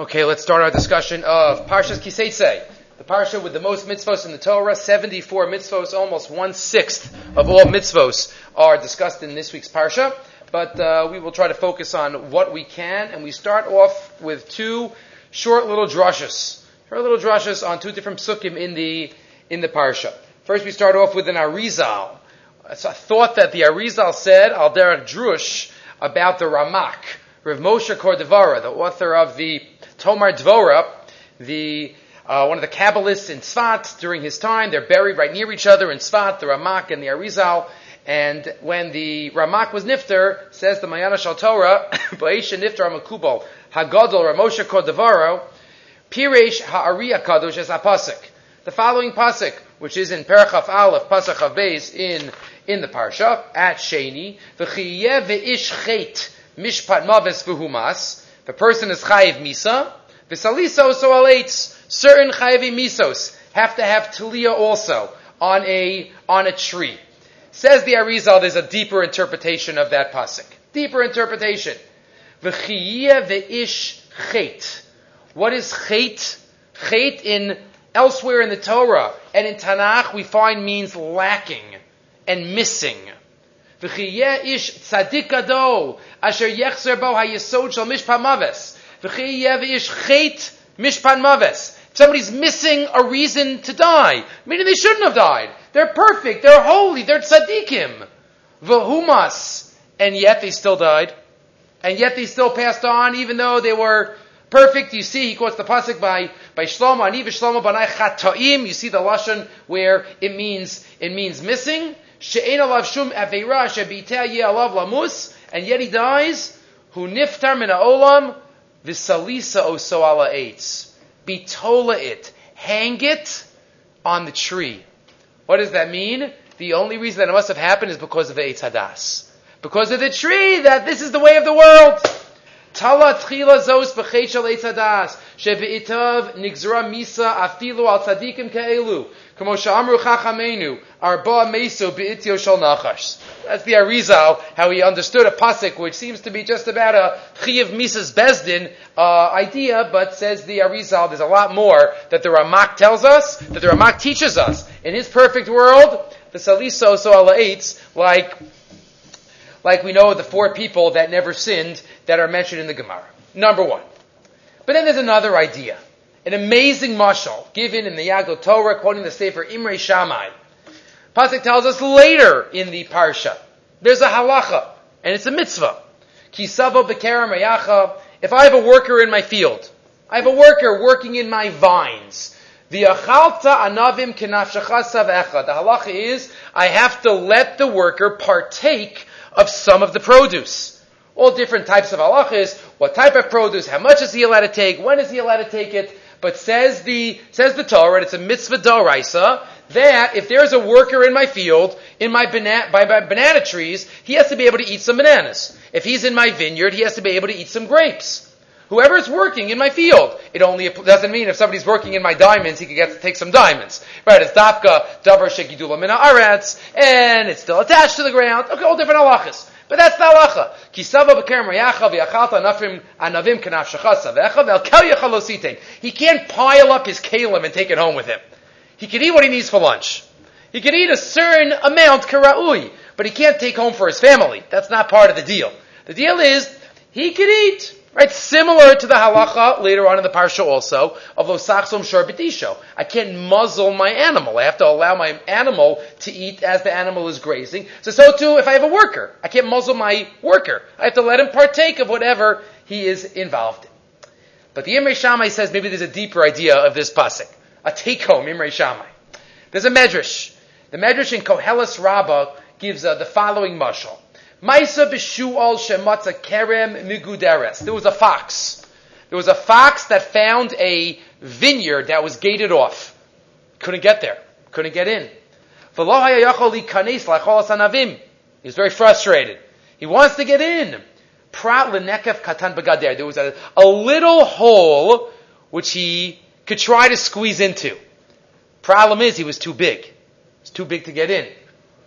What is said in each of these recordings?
Okay, let's start our discussion of Parshas Kiseitse, the parsha with the most mitzvos in the Torah. Seventy-four mitzvos, almost one sixth of all mitzvos are discussed in this week's parsha. But uh, we will try to focus on what we can, and we start off with two short little drushes, short little drushes on two different psukim in the in the parsha. First, we start off with an Arizal. It's a thought that the Arizal said al derech drush about the Ramak, Rav Moshe Cordovero, the author of the Tomer Dvora, the uh, one of the Kabbalists in Tzfat during his time. They're buried right near each other in Tzfat, the Ramak and the Arizal. And when the Ramak was nifter, says the Mayana Shel Torah, Ba'isha nifter amakubal, Hagadol Ramosha Cordovero, Piresh Ha'ariya Kadosh es Apasik. The following pasuk, which is in Perachaf Aleph, Pasach of Beis in, in the Parsha, at Sheni, V'chiyeh ve'ish chet mishpat maves v'humas, the person is chayiv misa, v'saliso so alates, certain chayiv misos have to have talia also on a, on a tree. Says the Arizal, there's a deeper interpretation of that pasuk. Deeper interpretation. V'chiyeh ve'ish chet. What is chet? Chet in elsewhere in the Torah and in Tanakh we find means lacking and missing. V'chiyeh ish tzadik gadol asher yechzer bo hayesod shel mishpat maves. V'chiyeh v'ish chet mishpan maves. Somebody's missing a reason to die, meaning they shouldn't have died. They're perfect, they're holy, they're tzaddikim. V'humas, and yet they still died, and yet they still passed on, even though they were perfect. You see, he quotes the pasuk by by Shlomo, Ani v'Shlomo banai chatoim. You see the lashon where it means it means missing. She'en alav shum aveira she'biteh ye alav lamus, and yet he dies. Hu niftar min ha'olam v'salisa oso ala eitz. Bitola it, hang it on the tree. What does that mean? The only reason that it must have happened is because of the Eitz Hadas. Because of the tree, that this is the way of the world. Tala tchila zos Eitz Hadas. Sheve'itav nigzra misa afilu al tzadikim ke'elu. Kamo sha'amru chachamenu. Arba meso be'ityo shel nachash. That's the Arizal, how he understood a pasuk, which seems to be just about a chiyav misas bezdin uh, idea, but says the Arizal, there's a lot more that the Ramak tells us, that the Ramak teaches us. In his perfect world, the saliso so ala eitz, like like we know the four people that never sinned that are mentioned in the Gemara. Number one. But then there's another idea. An amazing mashal given in the Yagdo Torah, quoting the Sefer Imre Shammai. Pasuk tells us later in the Parsha. There's a halacha, and it's a mitzvah. Kisavo bekerem rayacha. If I have a worker in my field, I have a worker working in my vines. The achalta anavim savecha. The halacha is, I have to let the worker partake of some of the produce. All different types of halachas, what type of produce, how much is he allowed to take, when is he allowed to take it. But says the, says the Torah, and it's a mitzvah doraisa, that if there's a worker in my field, in my banana, by my banana trees, he has to be able to eat some bananas. If he's in my vineyard, he has to be able to eat some grapes. Whoever is working in my field, it only doesn't mean if somebody's working in my diamonds, he can get to take some diamonds. Right? It's dafka, davar shekidula mina aretz, and it's still attached to the ground. Okay, all different halachas. But that's the halacha. Kisava b'kerem rayacha v'yachalta anafim anavim kanafshacha savecha v'el kel He can't pile up his kalim and take it home with him. He can eat what he needs for lunch. He can eat a certain amount karaui, but he can't take home for his family. That's not part of the deal. The deal is, he can eat. Right? Similar to the halacha later on in the parsha also of losachsom sharbidisho. I can't muzzle my animal. I have to allow my animal to eat as the animal is grazing. So, so too, if I have a worker, I can't muzzle my worker. I have to let him partake of whatever he is involved in. But the Imre Shammai says maybe there's a deeper idea of this pasuk. A take home, Imre Shammai. There's a medrash. The medrash in Koheles Rabbah gives uh, the following mashal. Maisa b'shu'al shematza kerem miguderes. There was a fox. There was a fox that found a vineyard that was gated off. Couldn't get there. Couldn't get in. He was very frustrated. He wants to get in. There was a, a little hole which he could try to squeeze into. Problem is, he was too big. It's too big to get in.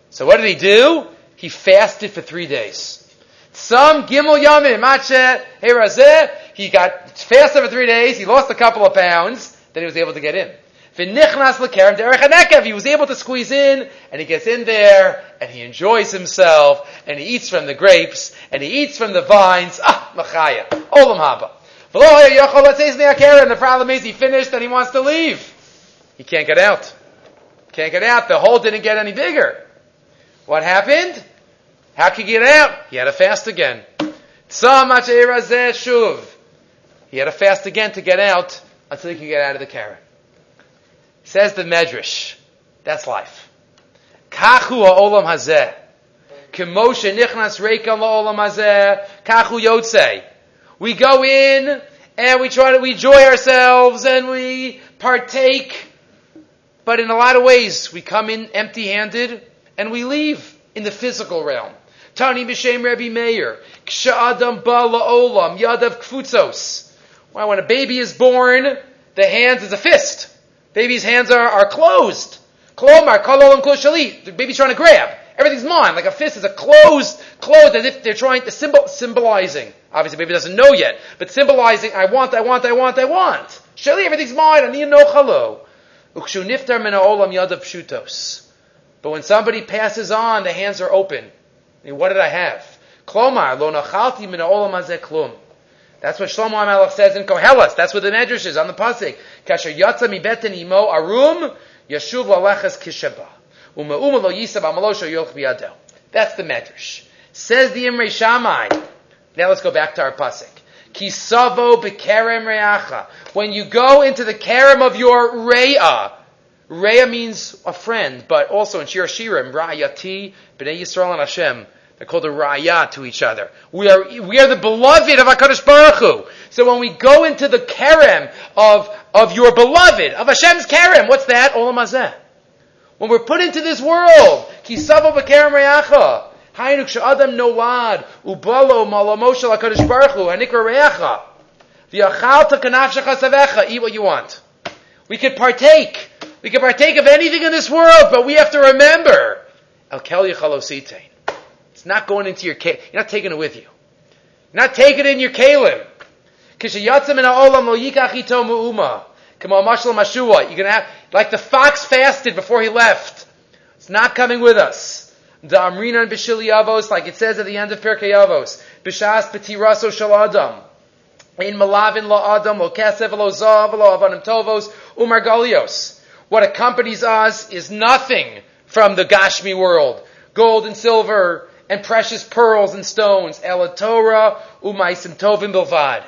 So what did he do? He fasted for three days. Some gimel yamim, matche, he got fasted for three days, he lost a couple of pounds, then he was able to get in. V'nichnas. He was able to squeeze in, and he gets in there, and he enjoys himself, and he eats from the grapes, and he eats from the vines. Ah, machaya. Olam haba. And the problem is he finished and he wants to leave. He can't get out. Can't get out. The hole didn't get any bigger. What happened? How could he get out? He had to fast again. He had to fast again to get out until he could get out of the keren. Says the Medrash. That's life. Kachu ha'olam hazeh. Kemoshe nichnas reika la'olam hazeh. Kachu. We go in and we try to, we enjoy ourselves and we partake. But in a lot of ways, we come in empty handed and we leave in the physical realm. Tani b'shem Rabbi Meir. Ksha'adam ba la'olam. Yadav kfutzos. Why, when a baby is born, the hands is a fist. Baby's hands are, are closed. Klomar, kalolam shalit. The baby's trying to grab. Everything's mine. Like a fist is a closed, closed as if they're trying to symbol, symbolizing. Obviously, baby doesn't know yet, but symbolizing, I want, I want, I want, I want. Shali, everything's mine. I need no chalo. Ukshu niftar min olam yadav pshutos. But when somebody passes on, the hands are open. I mean, what did I have? Klomar, lo nachalti min olam hazeh klum. That's what Shlomo HaMelech says in Koheles. That's what the Medrash is on the pasuk. Kasher yatsa mi beten imo arum yashuv laleches kisheba. Uma lo yisab amalosho yolch biyadel. That's the Medrash. Says the Imre Shammai. Now let's go back to our pasuk. Kisavo bekerem reacha. When you go into the kerem of your re'ah, re'ah means a friend, but also in Shir Shirim, Ra'ayati, B'nai Yisrael and Hashem, they're called a raya to each other. We are, we are the beloved of HaKadosh Baruch Hu. So when we go into the kerem of, of your beloved, of Hashem's kerem, what's that? Olam hazeh. When we're put into this world, kisavo b'kerem reyacha, hainuk she'adam nolad, ubalo malamosha HaKadosh Baruch Hu, hanikra reyacha, v'yachalta kanafshecha savecha, eat what you want. We could partake. We can partake of anything in this world, but we have to remember, El Kel Yachalositein. It's not going into your, you're not taking it with you. You're not taking it in your kalim. You're gonna have, like the fox fasted before he left. It's not coming with us. The and Bishili like it says at the end of Pirkei Avos, Bishas Petiraso Shaladam. In Malavin La Adam, Lo Kesev, Lo Zav, Lo Avanim Tovos, Umar Galios. What accompanies us is nothing from the Gashmi world. Gold and silver, and precious pearls and stones. Ela Torah umaisim tovim bilvad.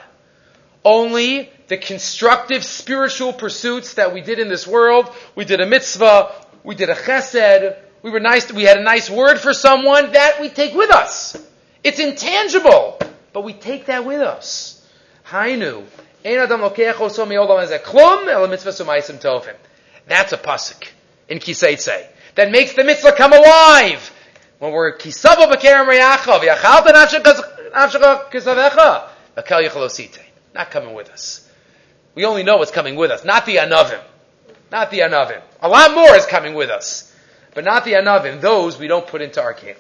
Only the constructive spiritual pursuits that we did in this world. We did a mitzvah. We did a chesed. We were nice. We had a nice word for someone that we take with us. It's intangible, but we take that with us. Hainu. That's a pasuk in Kiseitse that makes the mitzvah come alive when we're kisavo b'kerem reyacha v'yachalta nafshecha kisavecha v'kel yichalosite. Not coming with us. We only know what's coming with us, not the anavim. Not the anavim. A lot more is coming with us, but not the anavim. Those we don't put into our kelim.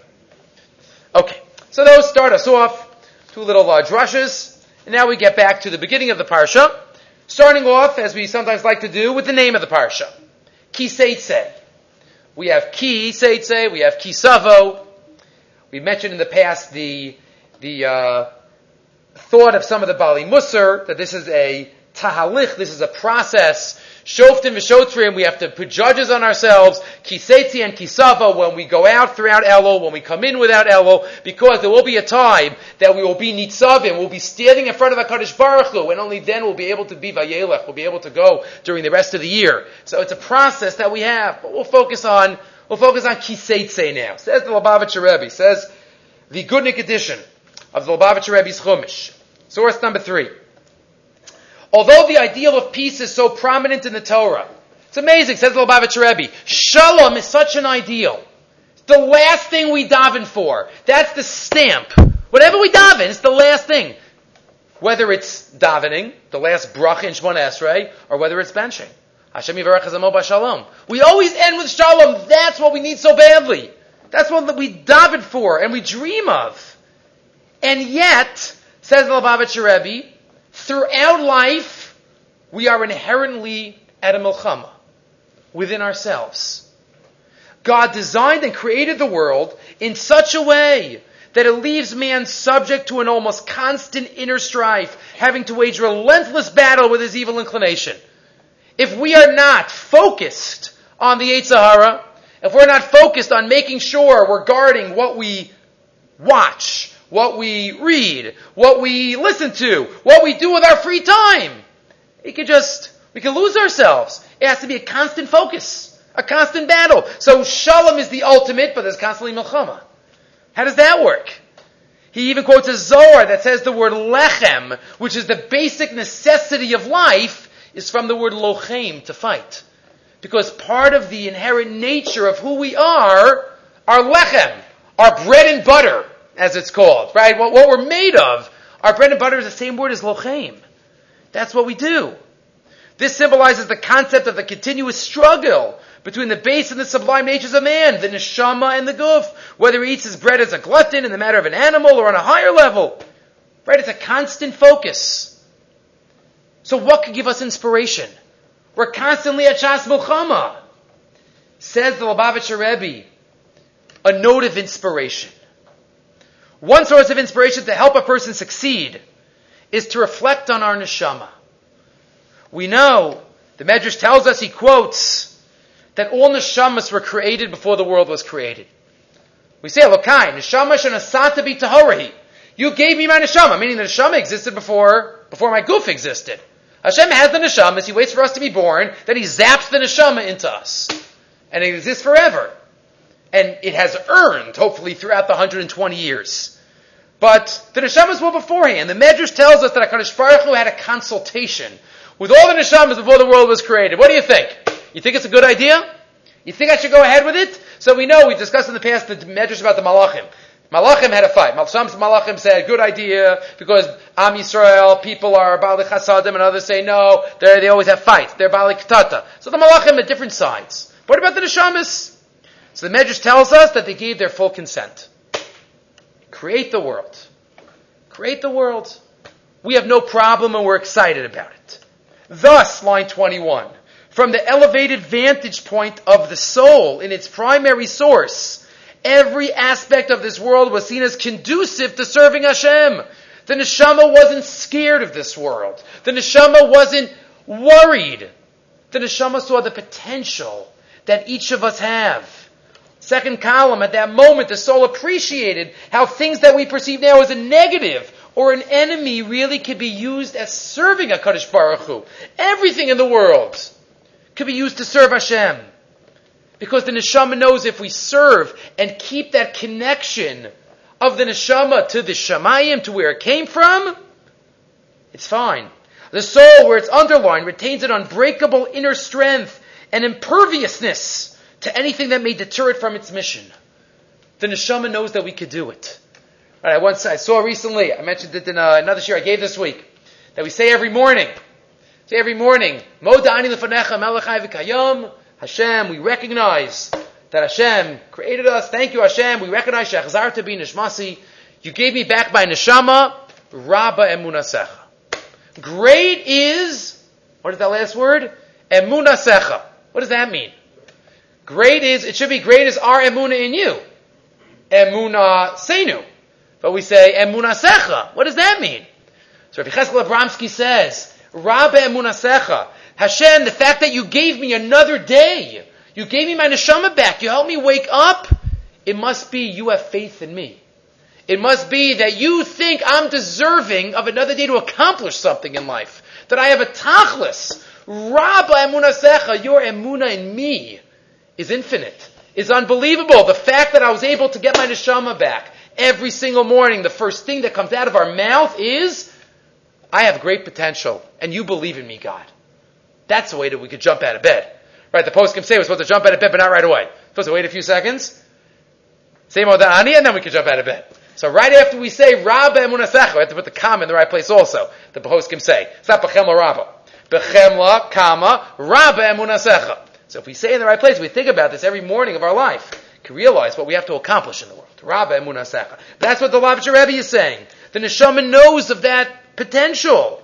Okay, so those start us off. Two little uh, drushes, and now we get back to the beginning of the parsha, starting off as we sometimes like to do with the name of the parsha, Kiseitse. We have ki seitze, we have kisavo. We mentioned in the past the the uh, thought of some of the Bali Musar that this is a tahalich, this is a process. Shoftim v'shotrim, we have to put judges on ourselves. Kisetzi and kisava, when we go out throughout Elul, when we come in without Elul, because there will be a time that we will be nitzavim, we'll be standing in front of HaKadosh Baruch Hu, and only then we'll be able to be vayelech, we'll be able to go during the rest of the year. So it's a process that we have, but we'll focus on, we'll focus on kisetze now. Says the Lubavitcher Rebbe, says the Gutnik edition of the Lubavitcher Rebbe's Chumash. Source number three. Although the ideal of peace is so prominent in the Torah, it's amazing, says the Lubavitcher Rebbe. Shalom is such an ideal. It's the last thing we daven for. That's the stamp. Whatever we daven, it's the last thing. Whether it's davening, the last brach in Shemon Esrei, or whether it's benching. Hashem Yivarech Shalom. We always end with Shalom. That's what we need so badly. That's what we daven for and we dream of. And yet, says the Lubavitcher Rebbe, throughout life, we are inherently at a milchama within ourselves. God designed and created the world in such a way that it leaves man subject to an almost constant inner strife, having to wage relentless battle with his evil inclination. If we are not focused on the Yetzer Hara, if we're not focused on making sure we're guarding what we watch, what we read, what we listen to, what we do with our free time, it could just, we can lose ourselves. It has to be a constant focus, a constant battle. So shalom is the ultimate, but there's constantly milchama. How does that work? He even quotes a Zohar that says the word lechem, which is the basic necessity of life, is from the word lochem, to fight. Because part of the inherent nature of who we are, our lechem, our bread and butter, as it's called, right? What, what we're made of, our bread and butter is the same word as lochem. That's what we do. This symbolizes the concept of the continuous struggle between the base and the sublime natures of man, the neshama and the guf, whether he eats his bread as a glutton in the matter of an animal or on a higher level. Right? It's a constant focus. So what could give us inspiration? We're constantly at Shas Muhammad. Says the Lubavitcher Rebbe, a note of inspiration. One source of inspiration to help a person succeed is to reflect on our neshama. We know, the Medrash tells us, he quotes, that all neshamas were created before the world was created. We say, Elokai, neshama shenasata bi tahorihi. You gave me my neshama, meaning the neshama existed before, before my goof existed. Hashem has the neshamas, He waits for us to be born, then He zaps the neshama into us. And it exists forever. And it has earned, hopefully, throughout the 120 years. But the neshamas were beforehand. The Medrash tells us that HaKadosh Baruch Hu had a consultation with all the neshamas before the world was created. What do you think? You think it's a good idea? You think I should go ahead with it? So we know, we've discussed in the past the Medrash about the Malachim. Malachim had a fight. Some Malachim said, good idea, because Am Yisrael, people are Bali Chasadim, and others say, no, they always have fights. They're Bali Ketata. So the Malachim had different sides. What about the Neshamas? So the Medrash tells us that they gave their full consent. Create the world. Create the world. We have no problem and we're excited about it. Thus, line 21, from the elevated vantage point of the soul in its primary source, Every aspect of this world was seen as conducive to serving Hashem. The neshama wasn't scared of this world. The neshama wasn't worried. The neshama saw the potential that each of us have. Second column, at that moment, the soul appreciated how things that we perceive now as a negative or an enemy really could be used as serving a Kadosh Baruch Hu. Everything in the world could be used to serve Hashem. Because the neshama knows if we serve and keep that connection of the neshama to the shamayim, to where it came from, it's fine. The soul, where it's underlined, retains an unbreakable inner strength and imperviousness to anything that may deter it from its mission. The neshama knows that we could do it. Right, I once I saw recently, I mentioned it in uh, another share I gave this week, that we say every morning, say every morning, Modani lefanecha melechai v'kayam, Hashem, we recognize that Hashem created us. Thank you, Hashem. We recognize Shechzar to be Nishmasi. You gave me back my neshama, Rabba Emunasecha. Great is, what is that last word? Emunasecha. What does that mean? Great is, it should be great is our emuna in you. Emuna senu. But we say emunasecha. What does that mean? So Rabbi Cheskel Abramsky says, Rabba emunasecha. Hashem, the fact that you gave me another day, you gave me my neshama back, you helped me wake up, it must be you have faith in me. It must be that you think I'm deserving of another day to accomplish something in life. That I have a tachlis. Rabba emunasecha, your emuna in me is infinite. Is unbelievable. The fact that I was able to get my neshama back every single morning, the first thing that comes out of our mouth is, I have great potential, and you believe in me, God. That's the way that we could jump out of bed. Right, the post can say we're supposed to jump out of bed, but not right away. We're supposed to wait a few seconds. Say Modani, and then we can jump out of bed. So right after we say Rabba Emunasecha, we have to put the comma in the right place also. The can say. It's not Bechemla Rabba. Bechemla, comma, Rabba Emunasecha. So if we say in the right place, we think about this every morning of our life, can realize what we have to accomplish in the world. That's what the Lubavitcher Rebbe is saying. The neshama knows of that potential.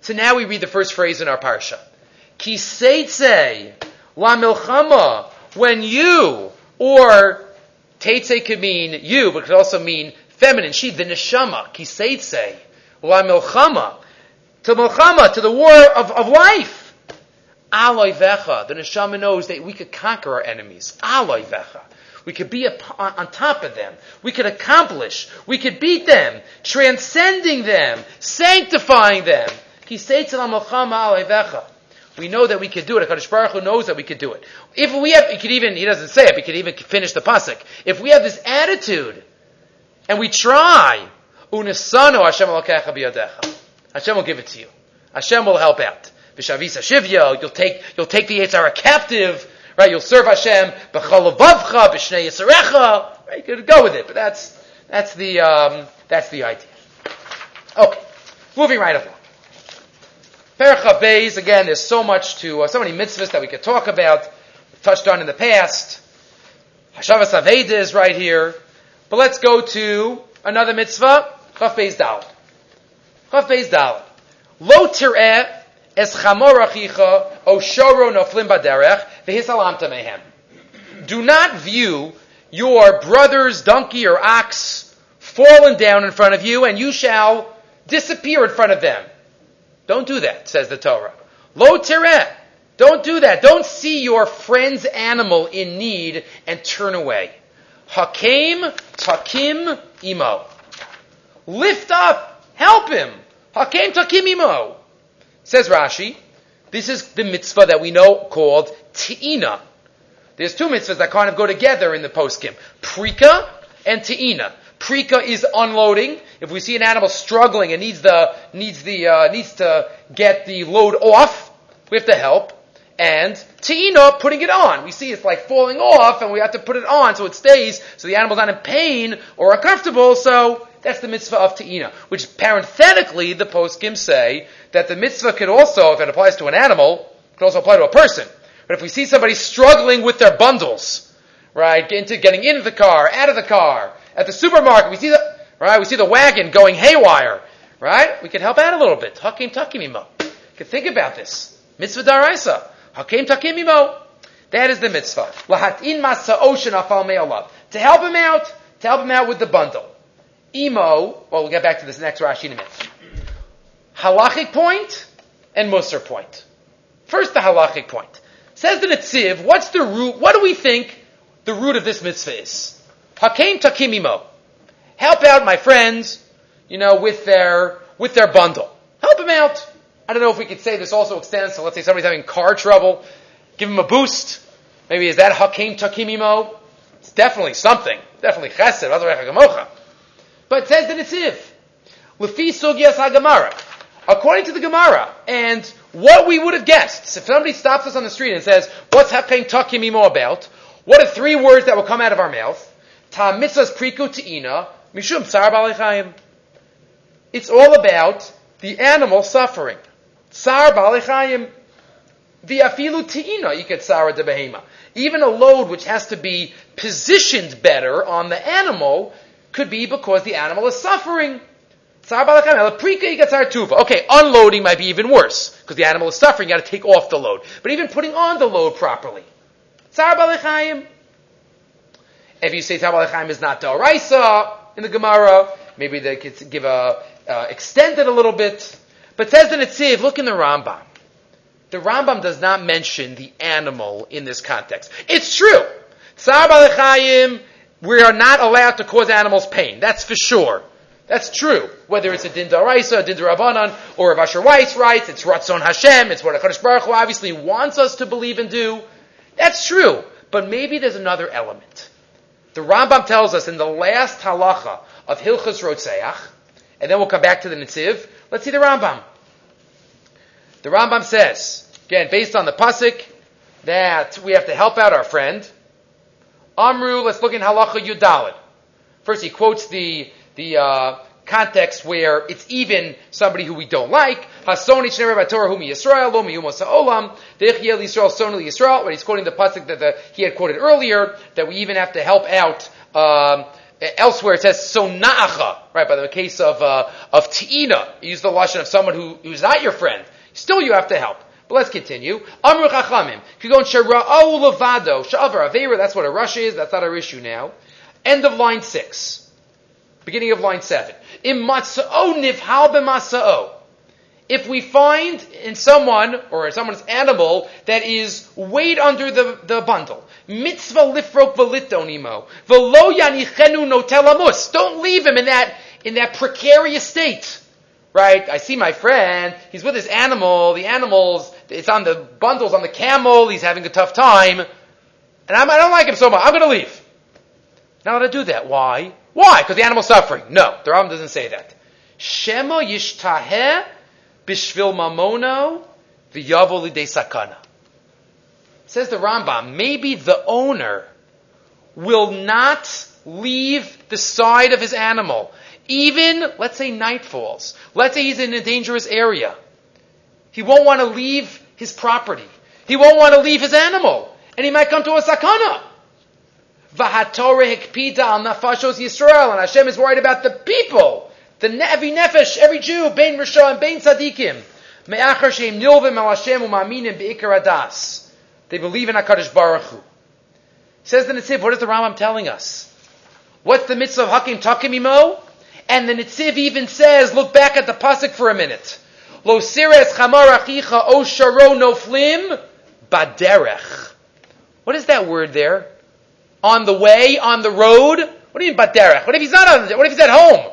So now we read the first phrase in our parsha. Kiseitse la milchama, when you, or teitse could mean you, but could also mean feminine, she, the neshama, kiseitse, la milchama, to milchama, to the war of, of life. Aloy vecha, the neshama knows that we could conquer our enemies. Aloy vecha. We could be on top of them. We could accomplish. We could beat them, transcending them, sanctifying them. We know that we could do it. HaKadosh Baruch Hu knows that we could do it. If we have, he could even, he doesn't say it, he could even finish the pasuk. If we have this attitude, and we try, unisano Hashem Hashem will give it to you. Hashem will help out. Vishavisa shivya, you'll take, you'll take the Yitzhara captive, right? You'll serve Hashem, b'chalavavcha, b'shnei yisarecha, right? You could go with it, but that's, that's the, um, that's the idea. Okay. Moving right along. Percha Beis, again, there's so much to, uh, so many mitzvahs that we could talk about, We've touched on in the past. Hashavas Aveda is right here. But let's go to another mitzvah, Chaf Beis Dal. Chaf Beis Dal. Lo tir'eh es chamor achicha o shoro noflim baderech v'hisalamta mehem. Do not view your brother's donkey or ox fallen down in front of you, and you shall disappear in front of them. Don't do that, says the Torah. Lo tireh. Don't do that. Don't see your friend's animal in need and turn away. Hakim takim imo. Lift up. Help him. Hakim takim imo. Says Rashi, this is the mitzvah that we know called te'ina. There's two mitzvahs that kind of go together in the poskim. Prika and te'ina. Prika is unloading. If we see an animal struggling and needs the needs the uh, needs to get the load off, we have to help. And te'ina, putting it on. We see it's like falling off, and we have to put it on so it stays, so the animal's not in pain or uncomfortable. So that's the mitzvah of te'ina. Which parenthetically, the poskim say that the mitzvah could also, if it applies to an animal, could also apply to a person. But if we see somebody struggling with their bundles, right, into getting into the car, out of the car, at the supermarket, we see the, right, we see the wagon going haywire, right? We could help out a little bit. Hakim takimimo. Can think about this. Mitzvah daraisa. Hakim takimimo. That is the mitzvah. Lahatin masa ocean afal. To help him out, to help him out with the bundle. Imo, well, we'll get back to this next Rashi in a minute. Halachic point and Musar point. First, the halachic point. Says the Netziv, what's the root, what do we think the root of this mitzvah is? Hakim takimimo. Help out my friends, you know, with their, with their bundle. Help them out. I don't know if we could say this also extends to, let's say somebody's having car trouble. Give them a boost. Maybe is that Hakim takimimo? It's definitely something. Definitely chesed. But it says that the Netziv. Lefi sugyas hagamara. According to the Gemara, and what we would have guessed, if somebody stops us on the street and says, what's Hakim takimimo about? What are three words that will come out of our mouth? Ta mitzvahs priku te'ina, mishum tsar balechayim. It's all about the animal suffering. Tsar balechayim. The afilu te'ina, you get tsara de behema. Even a load which has to be positioned better on the animal could be because the animal is suffering. Okay, unloading might be even worse because the animal is suffering. You got to take off the load. But even putting on the load properly. If you say Chaim is not Daraisa in the Gemara, maybe they could give a, uh, extend it a little bit. But says the Netziv, look in the Rambam. The Rambam does not mention the animal in this context. It's true. Balechayim, we are not allowed to cause animals pain. That's for sure. That's true. Whether it's a din daraisa, a din darabanan, or a Asher Weiss writes, it's Ratzon Hashem, it's what HaKadosh Baruch Hu obviously wants us to believe and do. That's true. But maybe there's another element. The Rambam tells us in the last halacha of Hilchas Rotzeach, and then we'll come back to the Netziv. Let's see the Rambam. The Rambam says, again, based on the pasuk, that we have to help out our friend. Amru, let's look in halacha Yudalid. First, he quotes the the uh, context where it's even somebody who we don't like. Hasoni Shnei Torah Humi Yisrael, Lo Miyumo Sa'olam, Dechiel Yisrael Sonali Yisrael, when he's quoting the pasuk that the, he had quoted earlier, that we even have to help out um, Elsewhere it says so na'acha, right? By the case of uh, of ti'ina, use the lashon of someone who who's not your friend. Still, you have to help. But let's continue. Amru chachamim. Kigon shera'au levado sha'avar avera. That's what a rush is. That's not our issue now. End of line six. Beginning of line seven. Im matza'o nivhal b'masa'o. If we find in someone or in someone's animal that is weighed under the, the bundle, mitzvah lifrok velitonimo, velo yanichenu notelamus. Don't leave him in that in that precarious state. Right? I see my friend, he's with his animal, the animal's it's on the bundles on the camel, he's having a tough time, and I'm, I do not like him so much. I'm gonna leave. Not to do that. Why? Why? Because the animal's suffering. No, the Rambam doesn't say that. Shema yishtaheh bishvil mamono v'yavo lidei sakana. Says the Rambam, maybe the owner will not leave the side of his animal. Even, let's say night falls. Let's say he's in a dangerous area. He won't want to leave his property. He won't want to leave his animal. And he might come to a sakana. Vahatore hikpida al nafashos Yisrael. And Hashem is worried about the people. The every nefesh, every Jew, bein Risha and bein tzadikim. Me'achar sheim nilvim al Hashem u'maminim be'ikar adas. They believe in HaKadosh Baruch Hu. Says the Nitziv, what is the Rambam telling us? What's the mitzvah of Hakim Takim Imo? And the Nitziv even says, look back at the pasuk for a minute. Lo sires chamar achicha o sharo noflim baderech. What is that word there? On the way, on the road? What do you mean baderech? What if he's not on the, what if he's at home?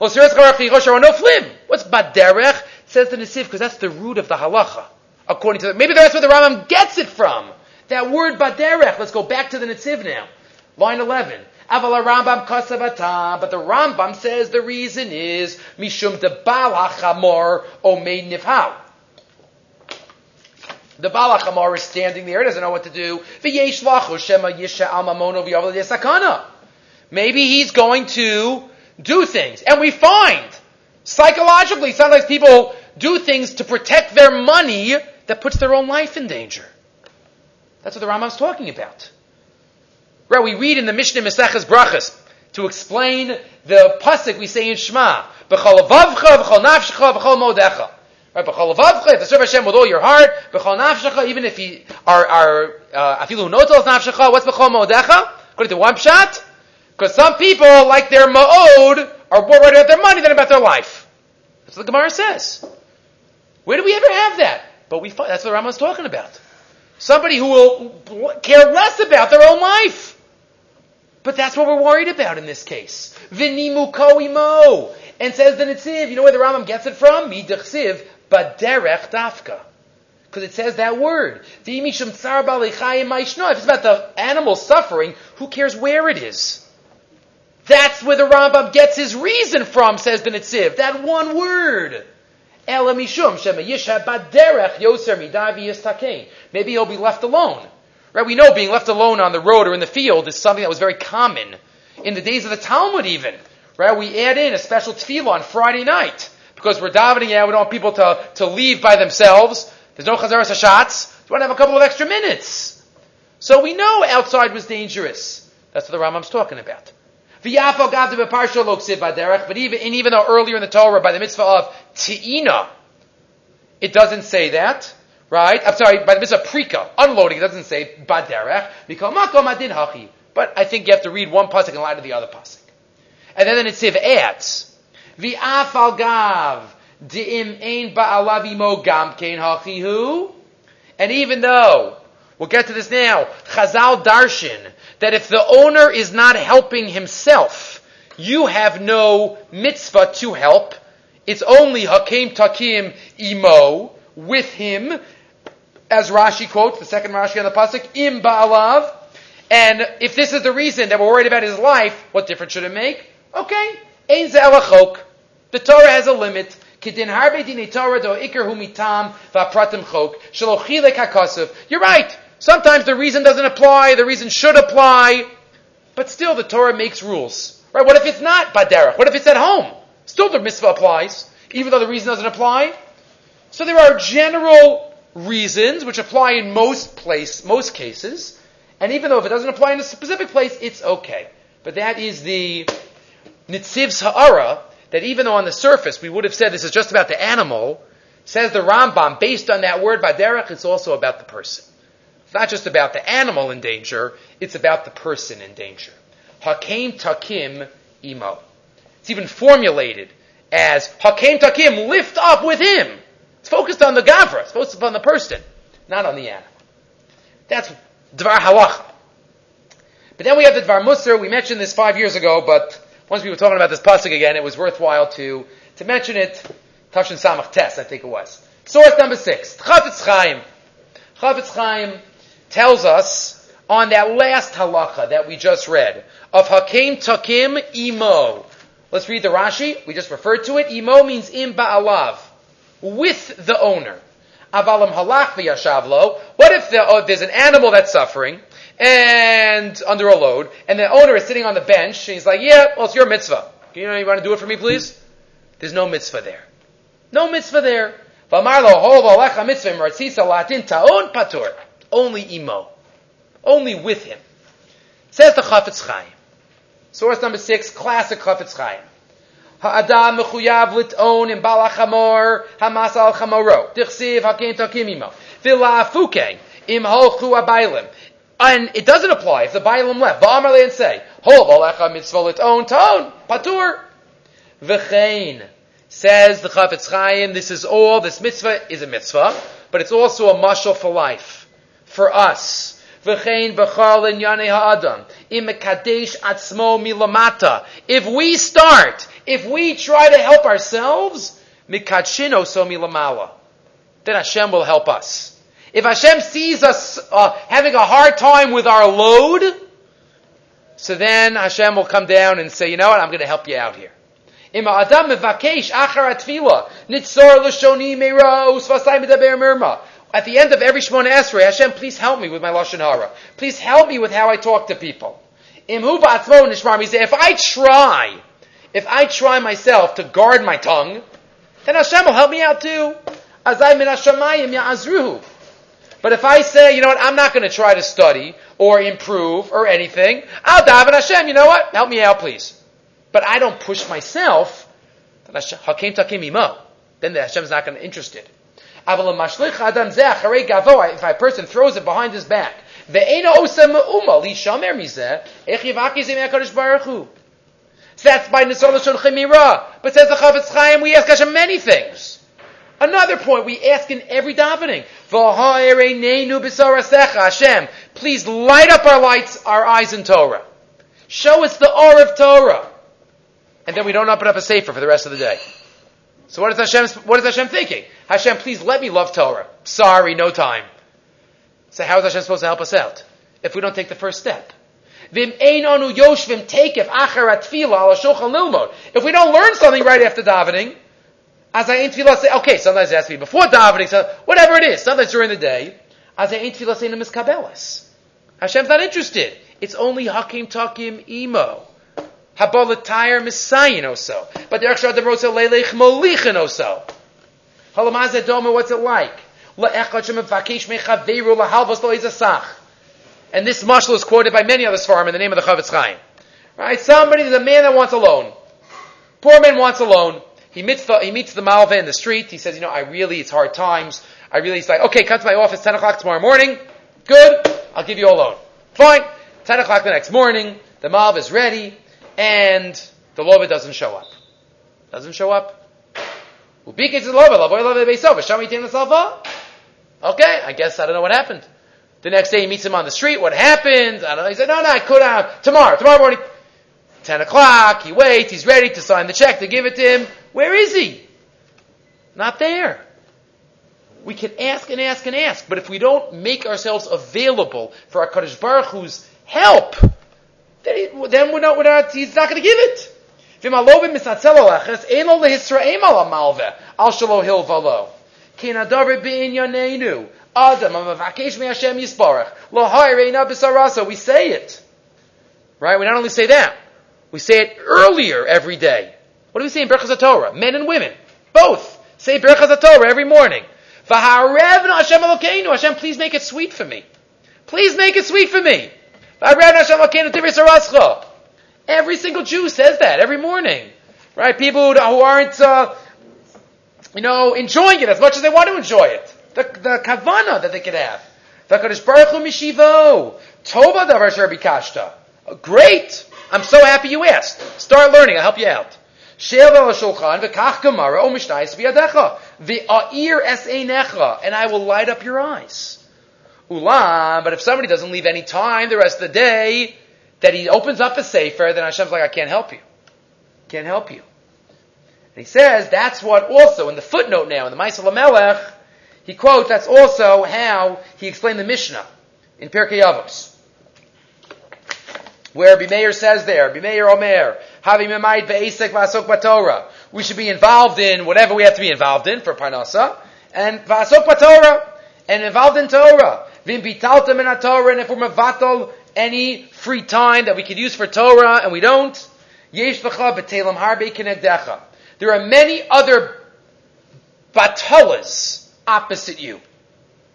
Lo sires chamar achicha o sharo noflim. What's baderech? Says the Nitziv, because that's the root of the halacha according to the, maybe that's where the Rambam gets it from. That word baderech. Let's go back to the Netziv now. Line 11. Avala Rambam but the Rambam says the reason is mishum de balachamor omei nivhal. The balachamor is standing there, he doesn't know what to do. Maybe he's going to do things, and we find psychologically sometimes people do things to protect their money that puts their own life in danger. That's what the Rambam's talking about. Right, we read in the Mishnah Meseches Brachas to explain the pasuk we say in Shema, "B'chol avavcha, b'chol nafshecha, b'chol modecha." Right, b'chol avavcha, if you serve Hashem with all your heart, b'chol nafshecha, even if you are are uh, afilu notos nafshecha, what's b'chol modecha? According to one pshat, because some people like their ma'od are more worried about their money than about their life. That's what the Gemara says. Where do we ever have that? But we, that's what Rambam's talking about. Somebody who will care less about their own life. But that's what we're worried about in this case. Vinimu koimo. And says the Nitziv, you know where the Rambam gets it from? Midachsiv, baderech dafka. Because it says that word. If it's about the animal suffering, who cares where it is? That's where the Rambam gets his reason from, says the Nitziv. That one word. Maybe he'll be left alone. Right? We know being left alone on the road or in the field is something that was very common in the days of the Talmud even. Right? We add in a special tefillah on Friday night because we're davening out. We don't want people to, to leave by themselves. There's no chazaras hashatz. We want to have a couple of extra minutes. So we know outside was dangerous. That's what the Rambam's talking about. But even, and even though earlier in the Torah, by the mitzvah of Ti'ina, it doesn't say that, right? I'm sorry, by the mitzvah Prika, unloading, it doesn't say Baderech, adin hachi. but I think you have to read one pasuk in light of the other pasuk. And then the Nitziv adds, V'afal gav, di'im ein ba'alavimo gam kein hachihu, and even though, we'll get to this now, Chazal Darshan, that if the owner is not helping himself, you have no mitzvah to help. It's only Hakim Takim Imo with him, as Rashi quotes, the second Rashi on the Pasuk, Im Ba'alav. And if this is the reason that we're worried about his life, what difference should it make? Okay. Ein Elachok. The Torah has a limit. You're right. Sometimes the reason doesn't apply, the reason should apply, but still the Torah makes rules. Right? What if it's not Baderach? What if it's at home? Still the mitzvah applies, even though the reason doesn't apply. So there are general reasons which apply in most place, most cases, and even though if it doesn't apply in a specific place, it's okay. but that is the Nitziv's Ha'ara, that even though on the surface we would have said this is just about the animal, says the Rambam, based on that word Baderach, it's also about the person. It's not just about the animal in danger, it's about the person in danger. Hakim Takim Imo. It's even formulated as Hakim Takim, lift up with him. It's focused on the Gavra, it's focused on the person, not on the animal. That's Dvar Halacha. But then we have the Dvar Musar. We mentioned this five years ago, but once we were talking about this pasuk again, it was worthwhile to, to mention it. Tashin Samach Tes, I think it was. Source number six. Chafetz Chaim. Chafetz Chaim tells us on that last halacha that we just read of Hakim Takim Imo. Let's read the Rashi. We just referred to it. Imo means im ba'alav, with the owner. Avalam halach v'yashavlo. What if oh, there's an animal that's suffering and under a load, and the owner is sitting on the bench, and he's like, "Yeah, well, it's your mitzvah. You know, you want to do it for me, please?" There's no mitzvah there. No mitzvah there. Only imo. Only with him. Says the Chafetz Chaim. Source number six, classic Chafetz Chaim. And it doesn't apply if the Bailam left. Ba'amarle and say, Hol balecha mitzvah lit'on ton, patur. V'chein. Says the Chafetz Chaim, this is all, this mitzvah is a mitzvah, but it's also a mashal for life. For us. V'chein b'chal in yanei ha'adam. Im kadesh atzmo milamata. If we start, if we try to help ourselves, mikadshino so milamala. Then Hashem will help us. If Hashem sees us uh, having a hard time with our load, so then Hashem will come down and say, you know what, I'm going to help you out here. Im adam mevakesh nitzor l'shoni meira medaber mirma. At the end of every Shemona Esrei, Hashem, please help me with my lashon hara. Please help me with how I talk to people. If I try, if I try myself to guard my tongue, then Hashem will help me out too. But if I say, you know what, I'm not going to try to study or improve or anything, I'll daven Hashem, you know what, help me out please. But I don't push myself, then imo. Then the Hashem's not going to interested. If a person throws it behind his back, so that's by Nisol Shon. But says the Chafetz Chaim, we ask Hashem many things. Another point we ask in every davening. Hashem, please light up our lights, our eyes in Torah. Show us the awe of Torah. And then we don't open up a safer for the rest of the day. So what is Hashem, what is Hashem thinking? Hashem, please let me love Torah. Sorry, no time. So how is Hashem supposed to help us out? If we don't take the first step. If we don't learn something right after davening, as I ain't say, okay, sometimes it has to be before davening, so whatever it is, sometimes during the day, as I ain't tefillah miskabelas. Hashem's not interested. It's only hakim takim imo. Habolatayr misayin oso. But the extra the rosa lelech molichin oso. Halamazeh doma, what's it like? And this mashal is quoted by many other svarim in the name of the Chafetz Chaim. Right? Somebody, there's a man that wants a loan. Poor man wants a loan. He meets the, he meets the Malva in the street. He says, you know, I really, it's hard times. I really, he's like, okay, come to my office 10 o'clock tomorrow morning. Good. I'll give you a loan. Fine. 10 o'clock the next morning. The Malva is ready. And the Lova doesn't show up. Doesn't show up. Okay, I guess I don't know what happened. The next day he meets him on the street. What happened? I don't know. He said, no, no, I could have. Tomorrow, tomorrow morning. 10 o'clock, he waits, he's ready to sign the check, to give it to him. Where is he? Not there. We can ask and ask and ask, but if we don't make ourselves available for our Kadosh Baruch Hu's help, then, we're not, we're not, he's not going to give it. We say it. Right? We not only say that, we say it earlier every day. What do we say in Berachas Torah? Men and women. Both. Say Berachas Torah every morning. Hashem Hashem, please make it sweet for me. Please make it sweet for me. Every single Jew says that every morning, right? People who aren't, uh, you know, enjoying it as much as they want to enjoy it. The, the kavana that they could have. The Kadosh Baruch Hu mishivo. Tova davar bikashta. Great. I'm so happy you asked. Start learning. I'll help you out. Shev al shulchan v'kach gemara o mishnayis v'yadecha v'a'ir es einecha and I will light up your eyes. Ulam, but if somebody doesn't leave any time the rest of the day, that he opens up a sefer, then Hashem's like, I can't help you. Can't help you. And he says that's what also in the footnote now in the Maisel Melech, he quotes that's also how he explained the Mishnah in Pirkei Avos. Where Bimeir says there, Bimeir Omer, Havi Memayit Ve'esek V'asok Batorah. We should be involved in whatever we have to be involved in for Parnasa, and V'asok Batorah, and involved in Torah. Vim Bitaltem in Torah, and if we're Mevatel, any free time that we could use for Torah, and we don't, Yesh V'cha B'telam Harbe Kinegdecha. There are many other batalas opposite you.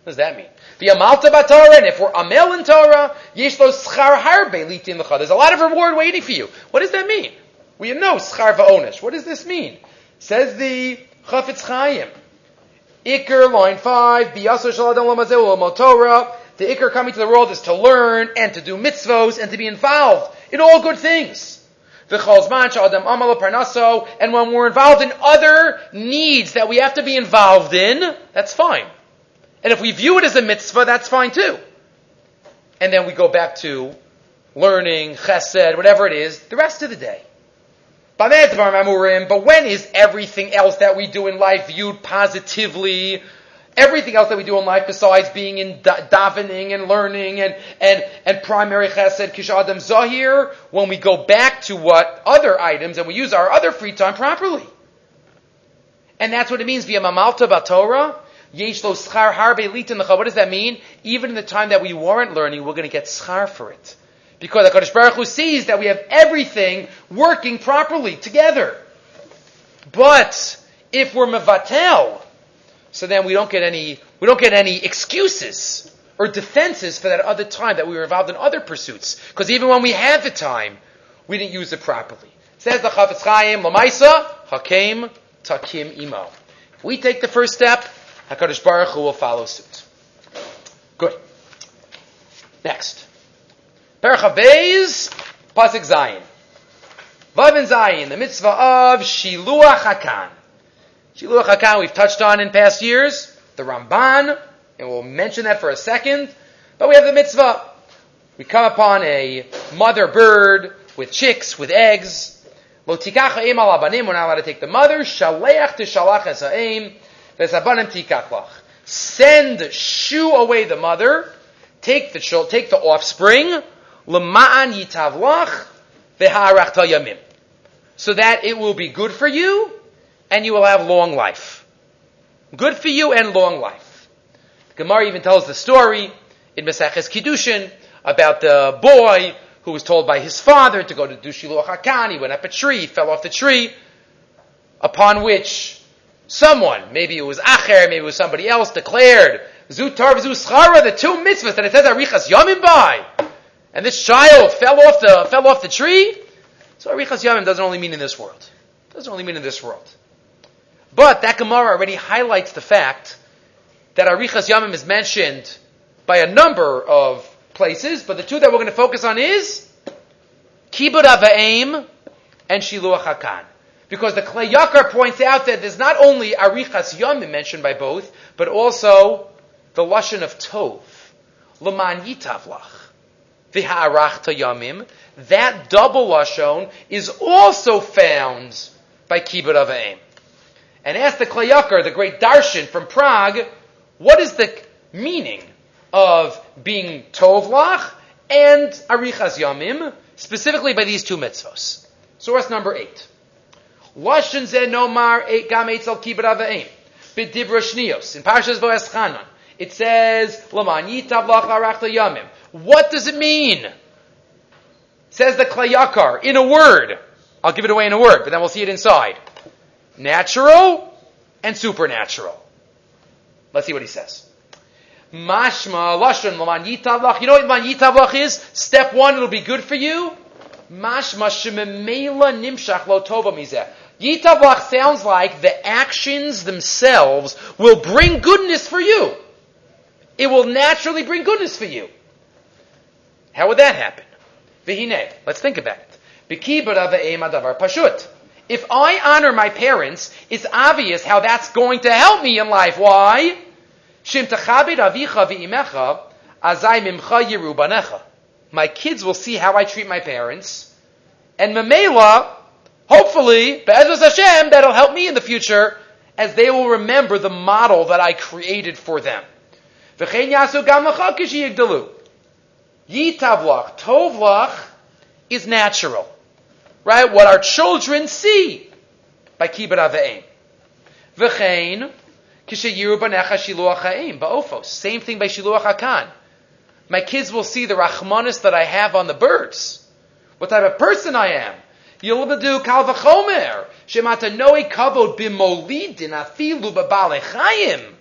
What does that mean? The amalta batorah, and if we're amel in Torah, yeshlo schar harbe litin l'cha. There's a lot of reward waiting for you. What does that mean? We know schar va'onish. What does this mean? Says the Chafetz Chaim. Iker, line 5, biyasar shaladam lamazeu Torah. The Iker coming to the world is to learn and to do mitzvos and to be involved in all good things. And when we're involved in other needs that we have to be involved in, that's fine. And if we view it as a mitzvah, that's fine too. And then we go back to learning, chesed, whatever it is, the rest of the day. But when is everything else that we do in life viewed positively? Everything else that we do in life besides being in da- davening and learning and, and, and primary chesed, kish adam zahir, when we go back to what other items and we use our other free time properly. And that's what it means via mamalta batorah. What does that mean? Even in the time that we weren't learning, we're going to get schar for it. Because the Kodesh Baruch Hu sees that we have everything working properly together. But if we're mevatel, so then we don't get any we don't get any excuses or defenses for that other time that we were involved in other pursuits. Because even when we had the time, we didn't use it properly. Says the Chafetz Chaim, Lamaisa, Hakem, Takim Imo. If we take the first step, HaKadosh Baruch Hu will follow suit. Good. Next. Percha Beis, Pasik Zayin. Vav Zayin, the mitzvah of Shiluach HaKan. Shiluach HaKan we've touched on in past years. The Ramban, and we'll mention that for a second. But we have the mitzvah. We come upon a mother bird with chicks, with eggs. Lo al abanim, we're not allowed to take the mother. Shaleach to shalach es ha'im. Send, shoo away the mother, take the take the offspring, lema'an yitavlach v'ha'arach yamim. So that it will be good for you, and you will have long life. Good for you and long life. Gemara even tells the story in Maseches Kiddushin about the boy who was told by his father to go to do Shiluach HaKan. He went up a tree, fell off the tree, upon which someone, maybe it was Acher, maybe it was somebody else, declared Zutar Zuschara, the two mitzvahs that it says Arichas Yamim by, and this child fell off the fell off the tree. So Arichas Yamim doesn't only mean in this world. It doesn't only mean in this world. But that Gemara already highlights the fact that Arichas Yamim is mentioned by a number of places, but the two that we're going to focus on is Kibbud Ava'im and Shiluach HaKan. Because the Klei Yakar points out that there's not only Arichas Yamim mentioned by both, but also the Lashon of Tov. Laman Yitavlach. V'ha'arachta Yamim. That double Lashon is also found by Kibbut Avayim. And ask the Klei Yakar, the great Darshan from Prague, what is the meaning of being Tovlach and Arichas Yamim, specifically by these two mitzvos? Source number eight. Lashon ze nomar gam eitzel kibbut avayim. B'divra shnios. In Parshas Vo'eschanan. It says, Laman yitav lach yamim. What does it mean? Says the Klei Yakar, in a word. I'll give it away in a word, but then we'll see it inside. Natural and supernatural. Let's see what he says. Mashma lashon laman yitavlach. You know what man yitavlach is? Step one, it'll be good for you. Mashma shememela nimshach lo tova mizeh. Yitavlach sounds like the actions themselves will bring goodness for you. It will naturally bring goodness for you. How would that happen? Vihine. Let's think about it. pashut. If I honor my parents, it's obvious how that's going to help me in life. Why? My kids will see how I treat my parents, and Mamela, hopefully, Hashem, that'll help me in the future, as they will remember the model that I created for them. Yitavlach, tovlach is natural. Right? What our children see by kibbut aveim. V'chein, kishayiru banecha shiluach ha'im, ba'ofos. Same thing by shiluach hakan. My kids will see the rachmanis that I have on the birds. What type of person I am. Do kal v'chomer. Shemata noe kavod bimolidin afilu b'balechayim.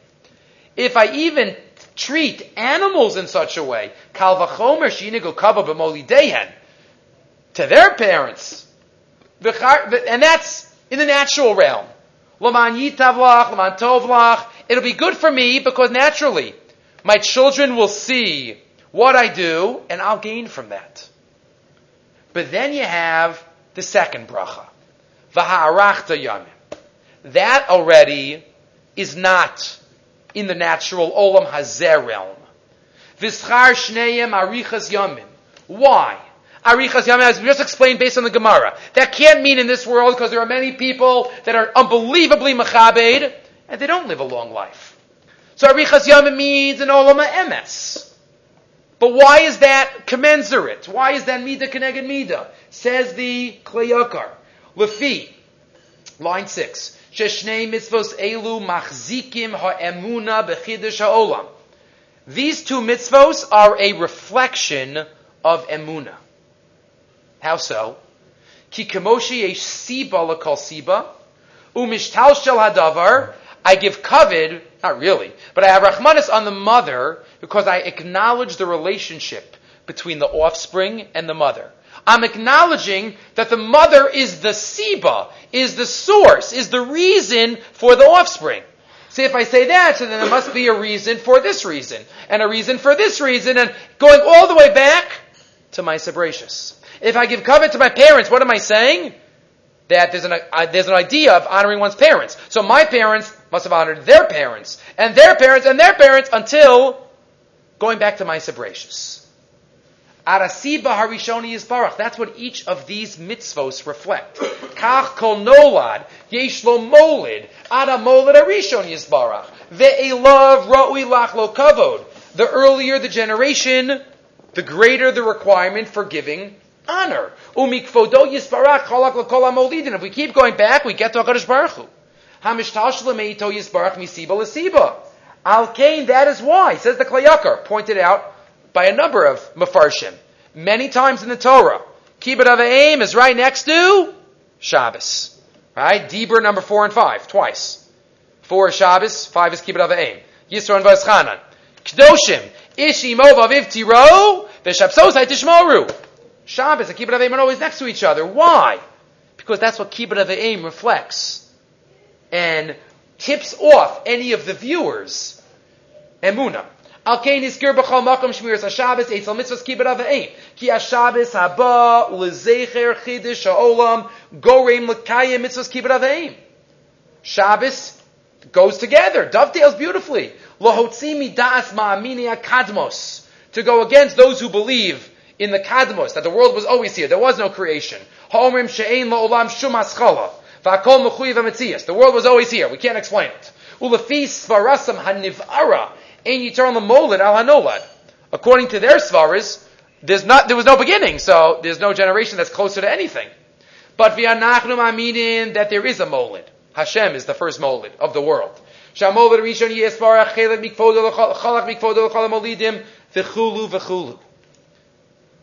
If I even treat animals in such a way, kal v'chomer shinigu kava b'molidehen, to their parents, and that's in the natural realm. Laman yitavlach, laman tovlach. It'll be good for me because naturally, my children will see what I do, and I'll gain from that. But then you have the second bracha, v'ha'arachta yamim. That already is not in the natural olam hazer realm. V'schar shneim arichas yamim. Why? Arichas yamim, as we just explained based on the Gemara. That can't mean in this world because there are many people that are unbelievably machabed and they don't live a long life. So arichas yamim means an olam emes. But why is that commensurate? Why is that mida keneged mida? Says the Klei Yakar. Lefi, line six. Sheshnei mitzvos elu machzikim ha'emuna bechidush ha'olam. These two mitzvos are a reflection of emuna. How so? Ki kamoshi yesh siba lakol siba, umishtal shel hadavar, I give covet, not really, but I have rachmanis on the mother because I acknowledge the relationship between the offspring and the mother. I'm acknowledging that the mother is the siba, is the source, is the reason for the offspring. See, if I say that, so then there must be a reason for this reason, and a reason for this reason, and going all the way back to my Sabracious. If I give covet to my parents, what am I saying? That there's an, uh, there's an idea of honoring one's parents. So my parents must have honored their parents, and their parents, and their parents, until going back to my Sabracious. Arasiba Harishoni is. That's what each of these mitzvos reflect. Kach kol nolad, yesh lo molid, ada molid Harishon Yisbarach. Ve'elav lach lo kavod. The earlier the generation, the greater the requirement for giving honor. Umikfodo Yisbarach molidin. If we keep going back, we get to HaKadosh Baruch Hu. Hamishtash Yisbarach misiba. Al that is why, says the Klei Yakar, pointed out by a number of mafarshim. Many times in the Torah. Kibbut Avayim is right next to Shabbos. Right? Dibur number four and five, twice. Four is Shabbos, five is Kibbut Avayim. Yisro and Vazchanan. Kdoshim, Ishi Movaviv Tiro, Veshapsosai Tishmoru. Shabbos and Kibbut Avayim are always next to each other. Why? Because that's what Kibbut Avayim reflects. And tips off any of the viewers. Emuna. Al kain iskir b'chol makom shmiras ha-Shabbos eitzel mitzvahs kibbut ava'im. Ki ha-Shabbos haba u'lezecher chidish ha'olam goreim l'kayim mitzvahs kibbut ava'im. Shabbos goes together, dovetails beautifully. Lohotzi midas ma'amini kadmos To go against those who believe in the kadmos, that the world was always here, there was no creation. Ha'omrim she'ein la'olam shum aschala. V'akol mechuyiv The world was always here, we can't explain it. Ulefi svarasam hanivara Ein Yitar Molid al Hanolad. According to their svaras, there's not, there was no beginning, so there's no generation that's closer to anything. But via v'anachnu ma'aminin that there is a molid. Hashem is the first molid of the world. Shamolid rishon v'chulu v'chulu.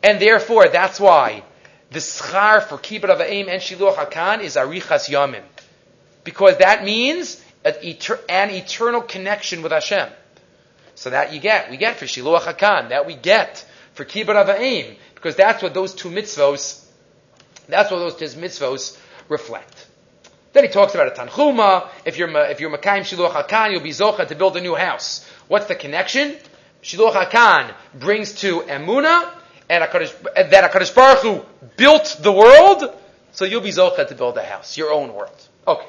And therefore, that's why the schar for kibbut of aim and shiluach hakan is arichas yamim. Because that means an eternal connection with Hashem. So that you get. We get for Shiluach HaKan. That we get for Kibbutz Ava'im. Because that's what those two mitzvos That's what those two mitzvos reflect. Then he talks about a tanchuma. If you're if you're makayim shiluach hakan, you'll be zocha to build a new house. What's the connection? Shiluach hakan brings to emuna, and HaKadosh, that Hakadosh Baruch Hu built the world, so you'll be zocha to build a house, your own world. Okay.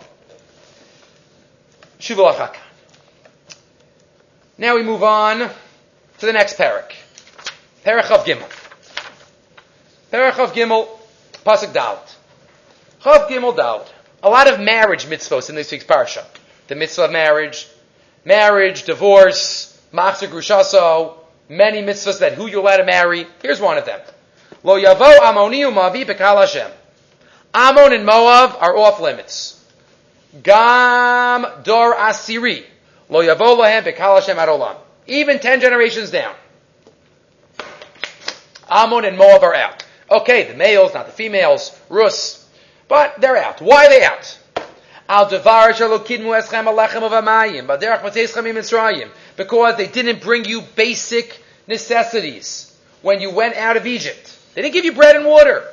Shiluach hakan. Now we move on to the next parak. Parak of Gimel. Parak of Gimel, Pasuk Dalit. Chav Gimel Dalit. A lot of marriage mitzvahs in this week's parsha. The mitzvah of marriage, marriage, divorce, machzor grushaso, many mitzvahs that who you're allowed to marry. Here's one of them. Lo yavo amoni umavi bekal Hashem. Amon and Moab are off limits. Gam dor asiri. Lo yavo lahem bekal Hashem adolam. Even ten generations down. Ammon and Moab are out. Okay, the males, not the females. Rus. But they're out. Why are they out? Al devar shalokidmu eschem alechem of amayim, baderach mateschem mitzrayim. Because they didn't bring you basic necessities when you went out of Egypt. They didn't give you bread and water.